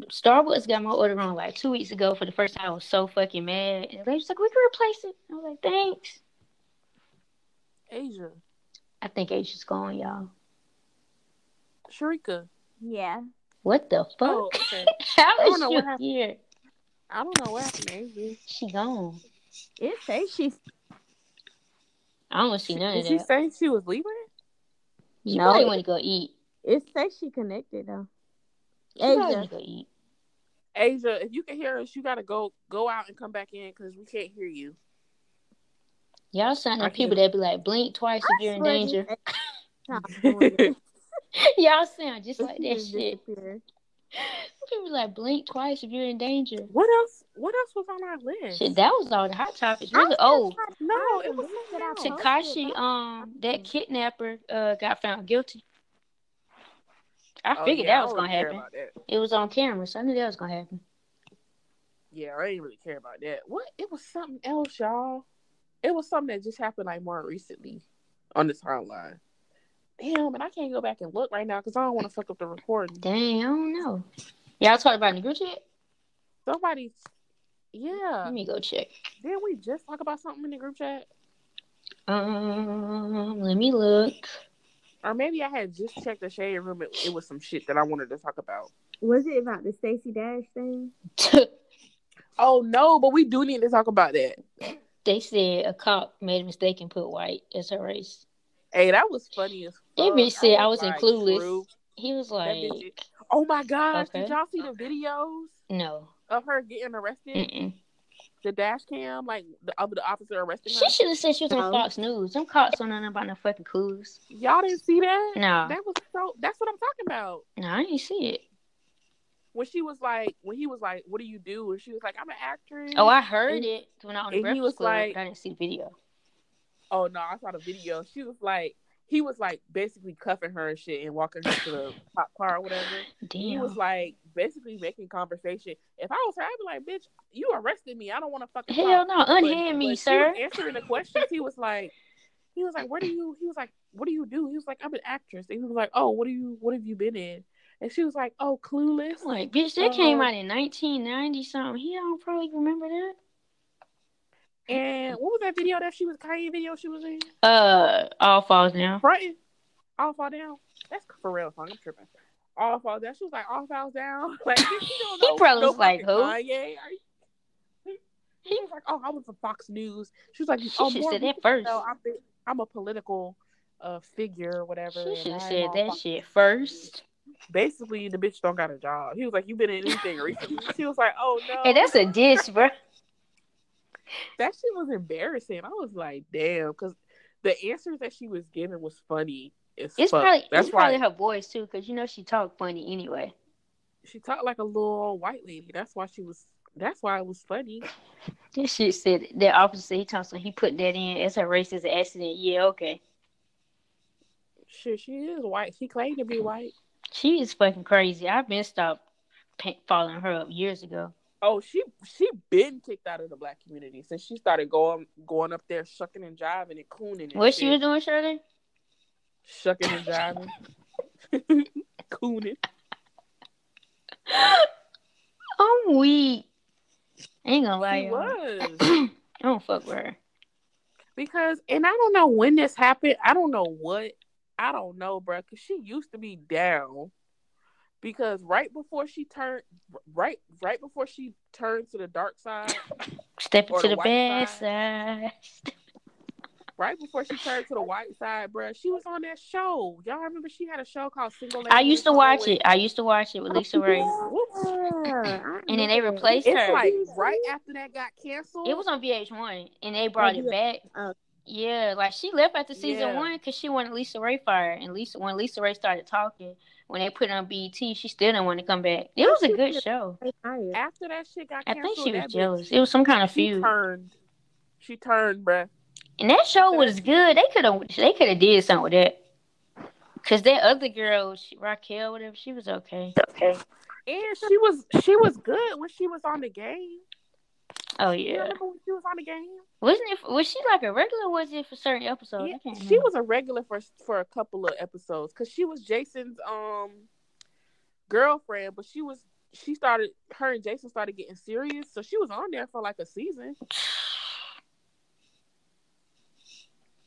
Starbucks got my order wrong like two weeks ago for the first time. I was so fucking mad. And they was like, we can replace it. I was like, thanks. Asia, I think Asia's gone, y'all. Sharika. Yeah. What the oh, fuck? Oh, okay. How I don't is know she what happened. here? I don't know what happened to Asia. She gone. It says she's I don't see none Did of she that. say she was leaving? She No. probably want to go eat. it says she connected though. She Asia. go eat. Asia, if you can hear us, you gotta go go out and come back in because we can't hear you. Y'all sound like people that be like, blink twice if you're in danger. this- Stop doing it. Y'all sound just like She that shit. Disappeared. People like blink twice if you're in danger. What else? What else was on our list? Shit, that was all the hot topics. I Really? was Oh, No, it was link that I. Tekashi, um, that kidnapper, uh, got found guilty. I Oh, figured yeah, that was gonna really happen. It was on camera, so I knew that was gonna happen. Yeah, I didn't really care about that. What? It was something else, y'all. It was something that just happened like more recently on the timeline. Damn, and I can't go back and look right now because I don't want to fuck up the recording. Dang, I don't know. Y'all talked about it in the group chat? Somebody, yeah, Let me go check. didn't we just talk about something in the group chat? Um, let me look. Or maybe I had just checked the shade room. It, it was some shit that I wanted to talk about. Was it about the Stacey Dash thing? Oh no, but we do need to talk about that. they said a cop made a mistake and put white as her race. Hey, that was funny as That fuck. bitch said I was like, in Clueless. true. He was like, Oh my gosh! Okay. Did y'all see the videos no. of her getting arrested? Mm-mm. The dash cam, like the of the officer arresting her. She should have said she was on No. Fox News. Them cops don't know nothing about no fucking clues. Y'all didn't see that? No, That was so. That's what I'm talking about. no, I didn't see it. When she was like, when he was like, "What do you do?" and she was like, "I'm an actress." Oh, I heard And- it when I was on the and he was Club. like- I didn't see the video. Oh no, I saw the video. She was like, he was like basically cuffing her and shit and walking her to the cop car or whatever. He was like basically making conversation. If I was her, I'd be like, "Bitch, you arrested me. I don't want to fucking Hell talk." no, But- unhand me, but sir. was answering the questions. He was like, he was like, "Where do you?" He was like, "What do you do?" He was like, "I'm an actress." And he was like, "Oh, what do you? What have you been in?" And she was like, "Oh, Clueless." I'm like, bitch, that came Uh, out in 1990 something. He don't probably remember that. And what was that video that she was Kanye video she was in? Uh, all falls down. Frontin', all fall down. That's for real song. I'm tripping. All falls down. She was like, all falls down. Like don't He probably was like, who? Kanye. You- He was like, oh, I was on Fox News. She was like, She oh, should said that first. know I'm, I'm a political uh figure or whatever. She should have said that Fox shit first. Basically, the bitch don't got a job. He was like, you been in anything recently? She was like, oh no. Hey, that's a dish, bro. That shit was embarrassing. I was like, damn, because the answers that she was giving was funny. As It's fuck. probably That's it's why probably her voice too, because you know she talked funny anyway. she talked like a little white lady. That's why she was. That's why it was funny. This shit said that officer he so he put that in as a racist accident. Yeah, okay. Shit, she is white. She claimed to be white. She is fucking crazy. I've been stopped following her up years ago. Oh, she she been kicked out of the black community since she started going going up there shucking and jiving and cooning. And What she was doing, Shirley? shucking and jiving, cooning. I'm weak. I ain't gonna lie. She was I don't fuck with her. because, and I don't know when this happened. I don't know what. I don't know, bro. Cause she used to be down. Because right before she turned, right right before she turned to the dark side, Step into the the bad side. side. right before she turned to the white side, bruh, she was on that show. Y'all remember she had a show called Single Lady I used to watch it. I used to watch it with Lisa Ray. And then they replaced It's her. like right after that got canceled. It was on VH1, and they oh, brought it back. Oh. Yeah, like she left after season Yeah. one because she wanted LisaRaye fired, and Lisa when LisaRaye started talking when they put on BET, she still didn't want to come back. It was a good show. after that shit got canceled, I think she was that bitch- jealous. It was some kind of She feud, turned. She turned, bruh. and that show was good. They could have they could have did something with that. Cause that other girl, she, Raquel, whatever, she was okay. Okay. And she was she was good when she was on the game. Oh yeah. she was on the game? Wasn't it? Was she like a regular? Or was it for certain episodes? Yeah, she was a regular for for a couple of episodes because she was Jason's um girlfriend, but she was she started her and Jason started getting serious, so she was on there for like a season.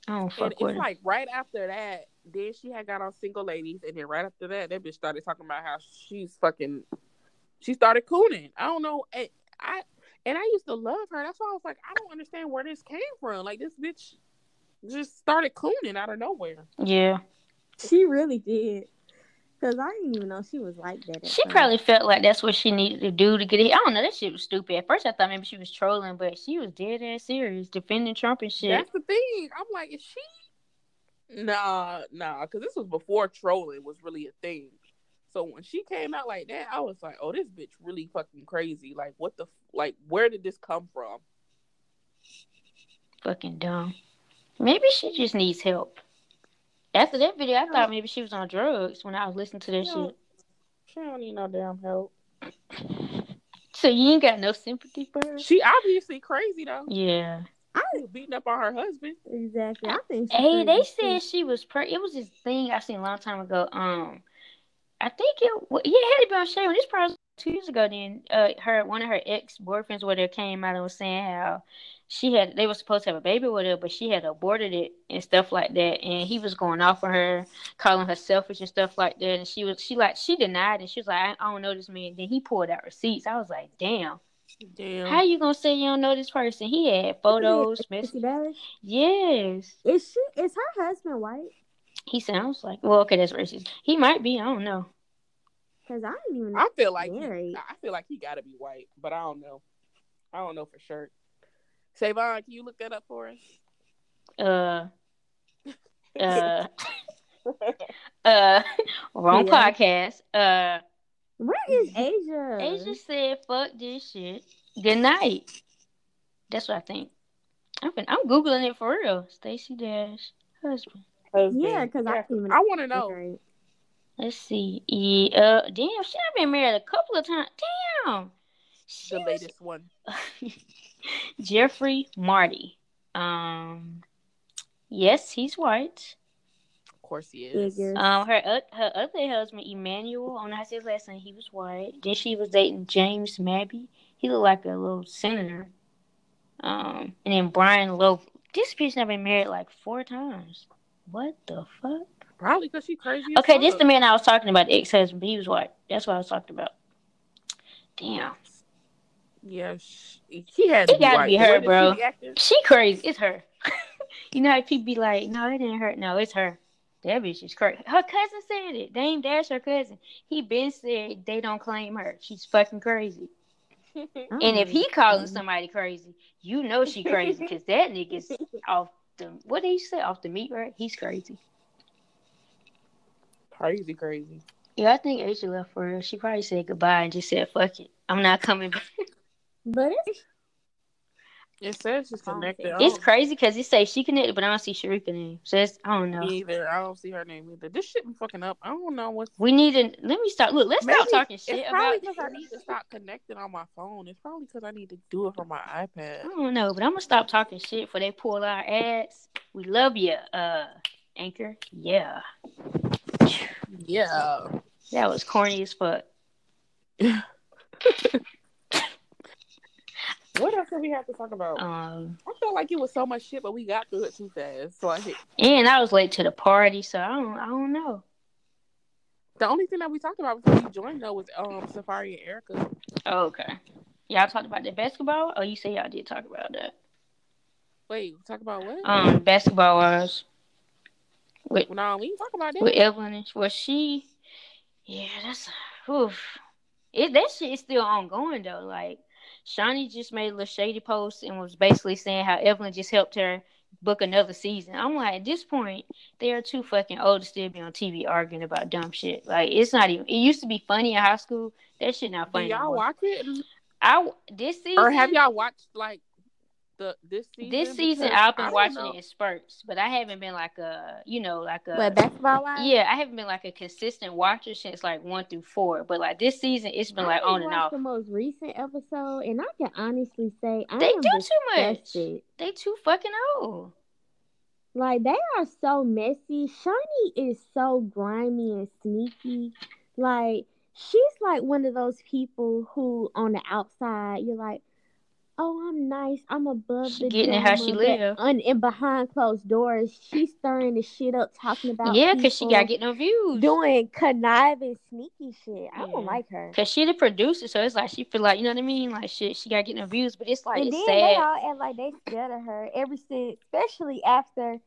I don't And it's like right after that, then she had got on single ladies, and then right after that, that bitch started talking about how she's fucking. She started cooning. I don't know. And I and I used to love her. That's why I was like, I don't understand where this came from. Like this bitch just started cooning out of nowhere. Yeah. She really did. Cause I didn't even know she was like that. She first. probably felt like that's what she needed to do to get it. I don't know. That shit was stupid. At first, I thought maybe she was trolling, but she was dead ass serious, defending Trump and shit. That's the thing. I'm like, is she? Nah, nah, because this was before trolling was really a thing. So when she came out like that, I was like, oh, this bitch really fucking crazy. Like, what the, like, where did this come from? Fucking dumb. Maybe she just needs help. After that video, I thought maybe she was on drugs when I was listening to that Yeah. shit. She don't need no damn help. So you ain't got no sympathy for her? She obviously crazy though. Yeah. I was beating up on her husband. Exactly. I think. Hey, they said she was pre. It was this thing I seen a long time ago. Um, I think it. Yeah, it had to be on Shay. This probably was two years ago. Then, uh, her one of her ex boyfriends with her came out and was saying how she had they were supposed to have a baby with her, but she had aborted it and stuff like that. And he was going off on her, calling her selfish and stuff like that. And she was she like she denied and she was like, I, don't know this man. Then he pulled out receipts. I was like, damn. Damn. How you gonna say you don't know this person? He had photos, messages. Yes. Is she? Is her husband white? He sounds like well, okay, that's racist. He might be, I don't know. Because I didn't even. I feel like he, I feel like he gotta be white, but I don't know. I don't know for sure. Savon, can you look that up for us? Uh uh uh wrong Yeah. podcast. Uh Where is Asia? Asia said fuck this shit. Good night. That's what I think. I'm fin- I'm googling it for real. Stacey Dash husband. Yeah, because I even. I want to know. Right. Let's see. Yeah, uh, damn, she have been married a couple of times. Damn. She The was- latest one. Jeffrey Marty. Um, yes, he's white. Of course he is. Figures. Um, her oth- her other husband, Emmanuel, I don't know how to say his last name. He was white. Then she was dating James Maby. He looked like a little senator. Um, and then Brian Lowe. This bitch have been married like four times. What the fuck? Probably because she crazy. as Okay, this fuck. the man I was talking about, the ex husband, he was white. That's what I was talking about. Damn. Yeah, she, he had It gotta white. be her, way that she bro. She crazy. It's her. you know how people be like, no, it didn't hurt. No, it's her. That bitch is crazy. Her cousin said it. Dame Dash, her cousin. He been said they don't claim her. She's fucking crazy. And if he oh, calling somebody crazy, you know she crazy because that nigga's off the what did he say off the meat right? He's crazy. Crazy, crazy. Yeah, I think Asia left for real. She probably said goodbye and just said fuck it. I'm not coming back. But it's It says she's connected. It's crazy because it says she connected, but I don't see Sharika name. So it's, I don't know. Me either. I don't see her name either. This shit be fucking up. I don't know what's. We need to let me stop. Look, let's stop talking shit It's probably about. because I need to stop connecting on my phone. It's probably because I need to do it from my iPad. I don't know, but I'm gonna stop talking shit for they pull our ads. We love you, uh, Anchor. Yeah, Yeah. that was corny as fuck. What else do we have to talk about? Um, I felt like it was so much shit, but we got through it too fast. So I hit. and I was late to the party, so I don't, I don't know. The only thing that we talked about before you joined though was um Safaree and Erica. Oh, okay. Y'all talked about the basketball, Oh, you say y'all did talk about that? Wait, talk about what? Um, basketball was with no, we didn't talk about that. with Evelyn. and- Was she? Yeah, that's oof. It that shit is still ongoing though. Like Shaunie just made a little shady post and was basically saying how Evelyn just helped her book another season. I'm like, at this point, they are too fucking old to still be on TV arguing about dumb shit. Like it's not even. It used to be funny in high school. That shit not funny. no y'all more. watch it? I this season Or have y'all watched like the this season? this season I've been watching know. it in spurts, but I haven't been like a you know like a but basketball wise. yeah, I haven't been like a consistent watcher since like one through four. But like this season, it's been I like on and watched off. The most recent episode, and I can honestly say I They am do too much. disgusted. They too fucking old. Like they are so messy. Shaunie is so grimy and sneaky. Like she's like one of those people who on the outside you're like, oh, I'm nice. I'm above She the getting it how she live. Un- and behind closed doors, she's stirring the shit up, talking about Yeah, cause she got getting get no views. doing conniving, sneaky shit. I Yeah. don't like her. Cause she the producer, so it's like she feel like you know what I mean. Like shit, she got getting get no views. But it's like and it's then they all act like they scared of her ever since, especially after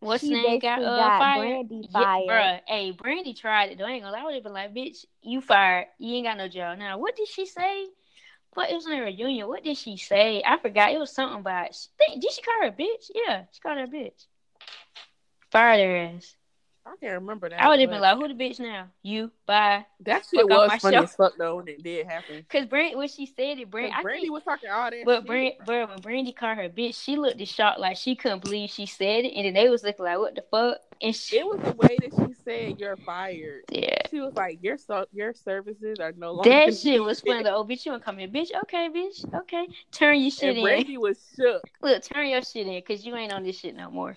What's she name got uh got fired? Brandy Yeah, fired. bruh. Hey, Brandy tried it. though. I ain't gonna lie. I would have been like, bitch, you fired. You ain't got no job now. What did she say? But it was in a reunion. What did she say? I forgot. It was something about. Did she call her a bitch? Yeah, she called her a bitch. Fired her ass. I can't remember that. I would have been like, who the bitch now? You. Bye. that shit was my funny show. as fuck though when it did happen. Cause Brand, when she said it, Brand, 'Cause I Brandy think, was talking all that. but shit. Brand, bro, when Brandy called her bitch, she looked as shocked like she couldn't believe she said it, and then they was looking like, what the fuck? And she, it was the way that she said you're fired. yeah. She was like, your so- your services are no longer. That shit was needed." funny. Oh, bitch, you want to come in, bitch? Okay, bitch. Okay, turn your shit And in. Brandy was shook. Look, turn your shit in, cause you ain't on this shit no more.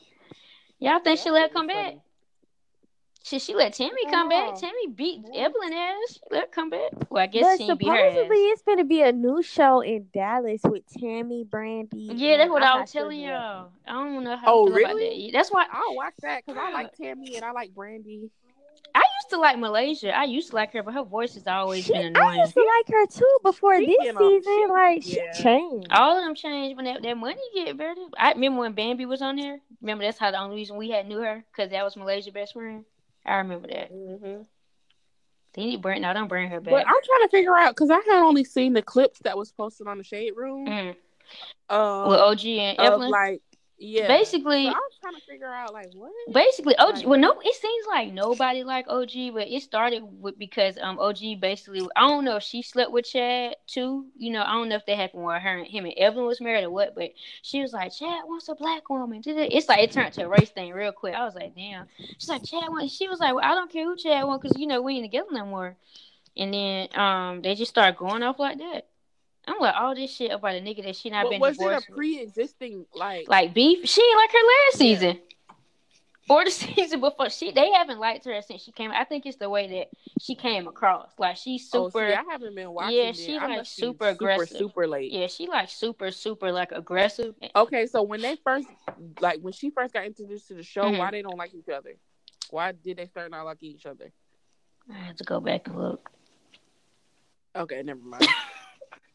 Y'all think she That let her come was back? Funny. Shit, she let Tami come back. Tami beat Yeah. Evelyn ass. She let her come back. Well, I guess But she ain't beat her ass. supposedly it's gonna be a new show in Dallas with Tami, Brandy. Yeah, that's what I'm I was telling who y'all. I don't know how Oh, I feel about really? that. That's why I'll watch that because I like Tami and I like Brandy. I used to like Malaysia. I used to like her, but her voice has always She, been I used to like her too before Speaking this season. she- like she changed. All of them changed when that, that money get better. I remember when Bambi was on there. Remember that's how the only reason we had knew her because that was Malaysia best friend. I remember that. Mm-hmm. They need to bring no, don't burn her back. But. I'm trying to figure out because I had only seen the clips that was posted on the shade room. Mm. Um, With OG and of Evelyn, like yeah. basically, so I was trying to figure out like what. basically OG. Like- well, no, it seems like nobody like OG, but it started with because um OG basically. I don't know if she slept with Chad too. You know, I don't know if that happened when her and him and Evelyn was married or what. But she was like, Chad wants a black woman. It's like it turned to a race thing real quick. I was like, damn. She's like, Chad wants. She was like, well, I don't care who Chad wants because you know we ain't together no more. And then um they just started going off like that. I'm like all this shit about a nigga that she not But been was it a pre-existing like? like beef. She ain't like her last Yeah. season. Or the season before. She they haven't liked her since she came. I think it's the way that she came across. Like she's oh, super see, I haven't been watching. Yeah, she, like, be super aggressive. super late. yeah, she like super, super like aggressive. Okay, so when they first, like when she first got introduced to the show, Mhm. why they don't like each other? Why did they start not liking each other? I have to go back and look. Okay, never mind.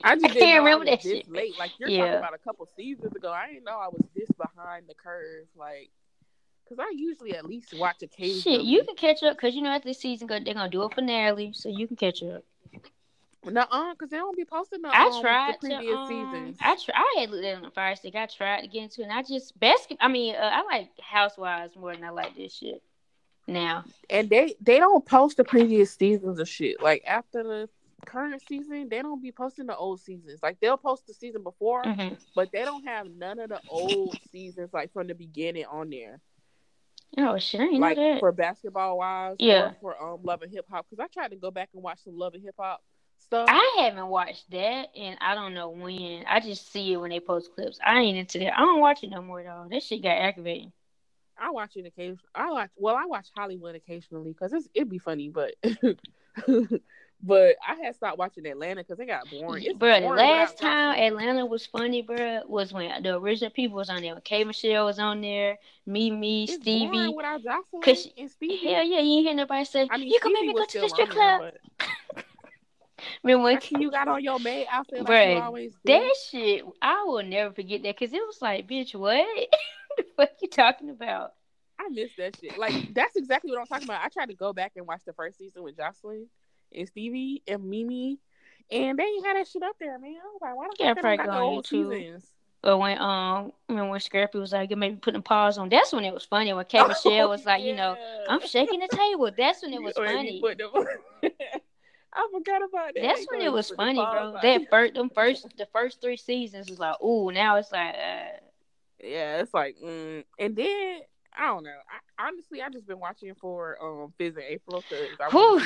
I just I can't remember that this shit. late. Like you're Yeah. talking about a couple seasons ago. I didn't know I was this behind the curve. Like, cause I usually at least watch occasionally. Shit, you can catch up because you know after this season they're gonna do a finale, so you can catch up. No, uh, cause they don't be posting the, I um, tried the previous to. Um, seasons. I try. I had looked at on the Fire Stick. I tried to get into it, and I just basket. I mean, uh, I like Housewives more than I like this shit. Now, and they they don't post the previous seasons of shit. Like after the current season, they don't be posting the old seasons. Like they'll post the season before, Mhm. but they don't have none of the old seasons like from the beginning on there. oh shit, I ain't like know that. for Basketball wise, Yeah. or for um Love and Hip Hop. Because I tried to go back and watch some Love and Hip Hop stuff. I haven't watched that, and I don't know when. I just see it when they post clips. I ain't into that. I don't watch it no more though. That shit got aggravating. I watch it occasionally. I watch well, I watch Hollywood occasionally because it'd be funny, but but I had stopped watching Atlanta because it got boring. It's Bro, the boring last time Atlanta was funny, bro, was when the original people was on there. When K Michelle was on there, me, me, it's Stevie. without Joseline 'Cause- and Stevie. Hell yeah, you ain't hear nobody say, I mean, you can make me go to the strip club. but Remember when you got on your maid outfit like Bruh, you always that shit, I will never forget that because it was like, bitch, what? the fuck you talking about? I miss that shit. Like that's exactly what I'm talking about. I tried to go back and watch the first season with Joseline and Stevie and Mimi, and they ain't had that shit up there, man. I was like, why the Yeah, fuck they don't probably got go the on old YouTube. seasons? Or when um, remember when Scrappy was like, you maybe putting pause on. That's when it was funny. When K Oh, Michelle was like, you know. I'm shaking the table. That's when it was You funny. I forgot about that. That's when it was funny, bro. That first, them first, the first three seasons was like, ooh. Now it's like, uh, Yeah, it's like, mm. and then I don't know. I, honestly, I just been watching for um Fizz and April because I whew,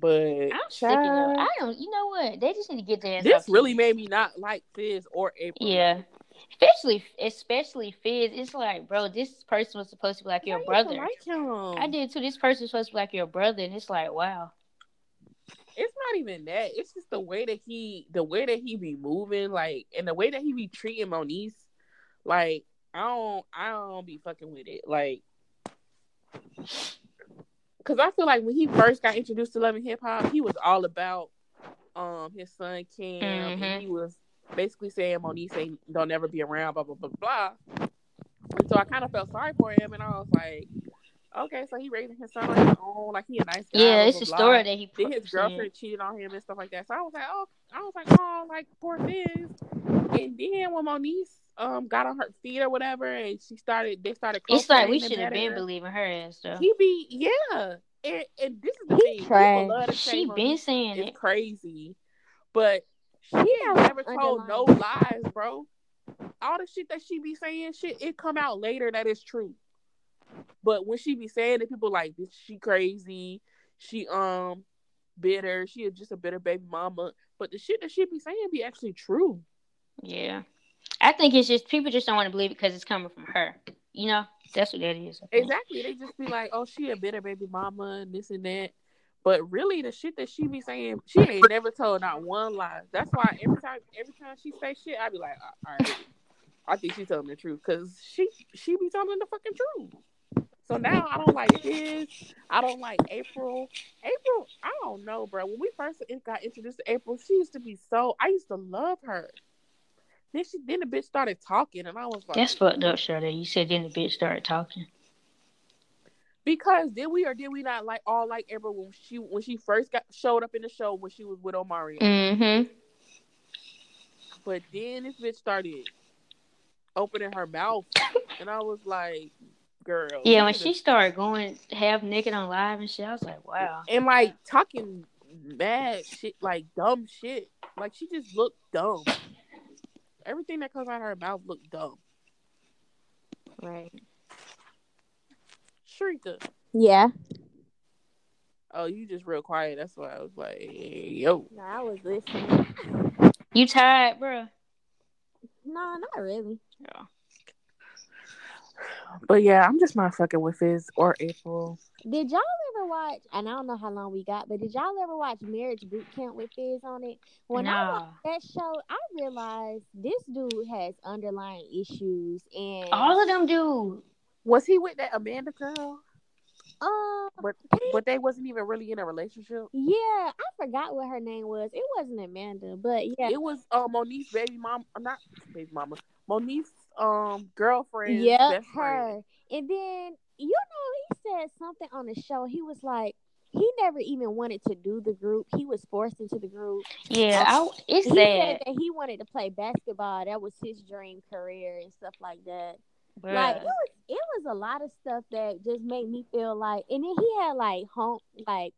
But I'm sick of I don't. You know what? They just need to get their this really made me not like Fizz or April. Yeah. Especially, especially Fizz. It's like, bro, this person was supposed to be like your brother. like. I did too. This person was supposed to be like your brother, and it's like, wow. It's not even that. It's just the way that he, the way that he be moving, like, and the way that he be treating Moniece. Like, I don't, I don't be fucking with it. Like, cause I feel like when he first got introduced to Love and Hip Hop, he was all about um his son Cam, Mhm. and he was basically saying Moniece ain't don't ever be around, blah blah blah blah. And so I kind of felt sorry for him, and I was like, okay, so he raising his son on his own, like he a nice guy. Yeah, blah, it's blah, the blah. story that he Then his girlfriend cheated on him and stuff like that. So I was like, oh, I was like, oh, like poor Fizz. And then when Moniece um got on her feet or whatever, and she started, they started. It's like we should have been better, believing her ass though. He be yeah, and, and this is the He thing. People trash. love She been Moniece saying it's it. crazy, but she ain't got never told no lies, bro. All the shit that she be saying, shit, it come out later that it's true. But when she be saying it, people like this, she crazy, she um bitter, she is just a bitter baby mama. But the shit that she be saying be actually true. Yeah. I think it's just people just don't want to believe it because it's coming from her. You know, that's what that is. Exactly. They just be like, oh, she a bitter baby mama and this and that. But really, the shit that she be saying, she ain't never told not one lie. That's why every time, every time she say shit, I be like, all right, I think she's telling the truth because she she be telling the fucking truth. So now I don't like this. I don't like April. April, I don't know, bro. When we first got introduced to April, she used to be so. I used to love her. Then she, then the bitch started talking, and I was like, That's fucked up, Shirley. You said then the bitch started talking. Because did we or did we not like all like April when she when she first got showed up in the show when she was with Omari? Mm-hmm. But then this bitch started opening her mouth, and I was like, "Girl." Yeah, when she started going half naked on live and shit, I was like, wow. and like talking mad shit, like dumb shit, like she just looked dumb. Everything that comes out of her mouth looked dumb. Right. Shrika. Yeah. Oh, you just real quiet. That's why I was like, yo. No, I was listening. You tired, bro? No, not really. Yeah. But yeah, I'm just not fucking with Fizz or April. Did y'all ever watch? And I don't know how long we got, but did y'all ever watch Marriage Boot Camp with Fizz on it? When I watched that show, I realized this dude has underlying issues, and All of them do. Was he with that Amanda girl? um, But but they wasn't even really in a relationship. yeah, I forgot what her name was. It wasn't Amanda, but yeah, It was uh, Moniece's baby mom, not baby mama, Moniece's um girlfriend. yeah, her. And then you know, he said something on the show. He was like. He never even wanted to do the group. He was forced into the group. Yeah, I, it's he sad. said that he wanted to play basketball. That was his dream career and stuff like that. Like it was, it was a lot of stuff that just made me feel like. And then he had like home, like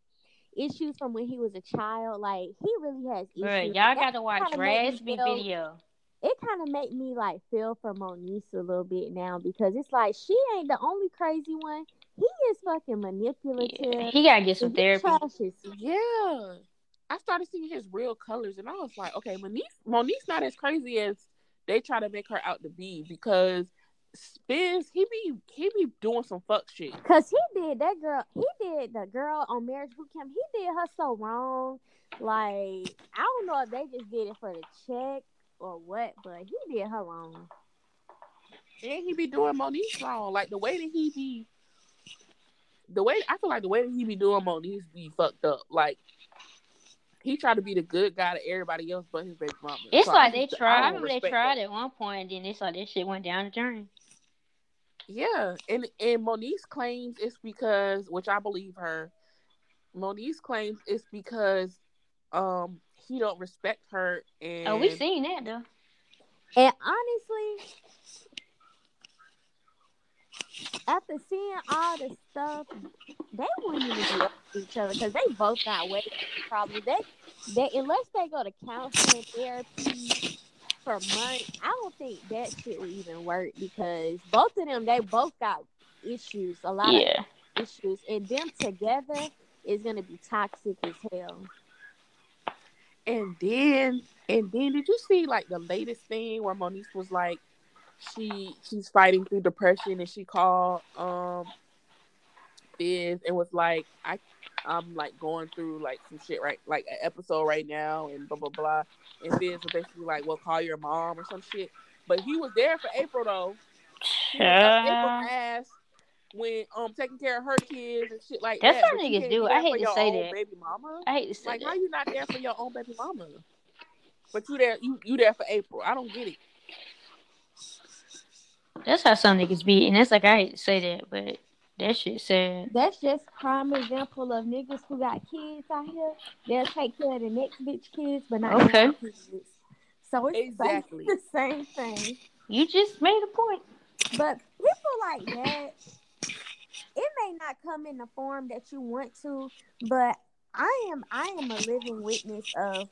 issues from when he was a child. Like he really has issues. Bruh, y'all got to watch Raspy video. It kind of made me like feel for Moniece a little bit now because it's like she ain't the only crazy one. He is fucking manipulative. Yeah, he gotta get some therapy. trash his- Yeah. I started seeing his real colors and I was like, okay, Moniece Moniece's not as crazy as they try to make her out to be because Spence, he be he be doing some fuck shit. Cause he did that girl. He did the girl on Marriage Boot Camp. He did her so wrong. Like I don't know if they just did it for the check or what, but he did her wrong. And he be doing Moniece wrong. Like the way that he be the way I feel like the way that he be doing Moniece be fucked up. Like he tried to be the good guy to everybody else but his baby mama. It's So like I they tried. I don't remember they tried that. at one point, and then it's like this shit went down the drain. Yeah, and and Moniece's claims it's because, which I believe her. Moniece's claims it's because, um, he don't respect her, and Oh, we seen that though. And honestly, after seeing all the stuff, they wouldn't even be up to each other because they both got way probably They, they unless they go to counseling therapy for months, I don't think that shit would even work because both of them they both got issues, a lot Yeah. of issues, and them together is gonna be toxic as hell. And then and then did you see like the latest thing where Moniece was like, she she's fighting through depression, and she called um, Fizz and was like, I I'm like going through like some shit right like an episode right now, and blah blah blah, and Fizz was basically like, well, call your mom or some shit. But he was there for April though. He was up April's ass when um taking care of her kids and shit like That's that. how niggas do. I hate to your say own that. Baby mama. I hate to say Like, how you not there for your own baby mama? But you there, you you there for April. I don't get it. That's how some niggas be, and it's like I hate to say that, but that shit sad. That's just prime example of niggas who got kids out here. They'll take care of the next bitch kids, but not Okay. their own kids. So it's Exactly. the same thing. You just made a point. But people like that, it may not come in the form that you want to, but I am I am a living witness of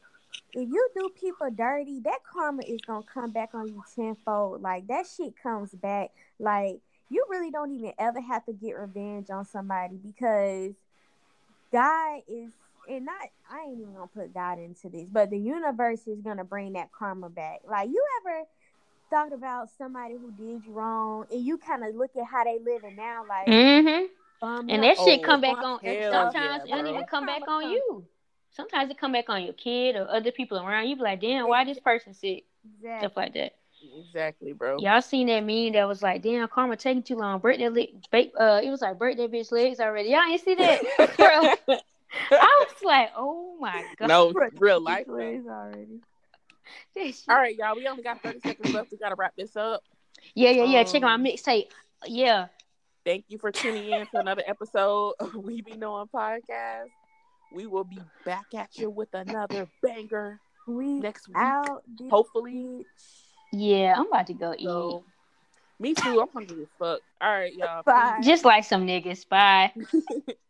if you do people dirty, that karma is gonna come back on you tenfold. Like that shit comes back. Like you really don't even ever have to get revenge on somebody because God is and not I ain't even gonna put God into this, but the universe is gonna bring that karma back. Like you ever thought about somebody who did you wrong and you kind of look at how they living now, like Mm-hmm. bum And that shit Oh, come back on. hell Sometimes yeah, it don't even come back on you. Sometimes it come back on your kid or other people around. You be like, damn, why this person sick? Exactly. Stuff like that. Exactly, bro. Y'all seen that meme that was like, "Damn, Karma taking too long. Break that leg. Break, uh, it was like break that bitch legs already. Y'all ain't see that, bro. I was like, oh my god. no, real life. bro. Plays already. All right, y'all. We only got 30 seconds left. We gotta wrap this up. Yeah, yeah, yeah. Check out Um, my mixtape. Yeah. Thank you for tuning in to another episode of We Be Knowing Podcast. We will be back at you with another banger We next week. out. Hopefully. Yeah, I'm about to go eat. Me too. I'm hungry as fuck. All right, y'all. Bye. Just like some niggas. Bye.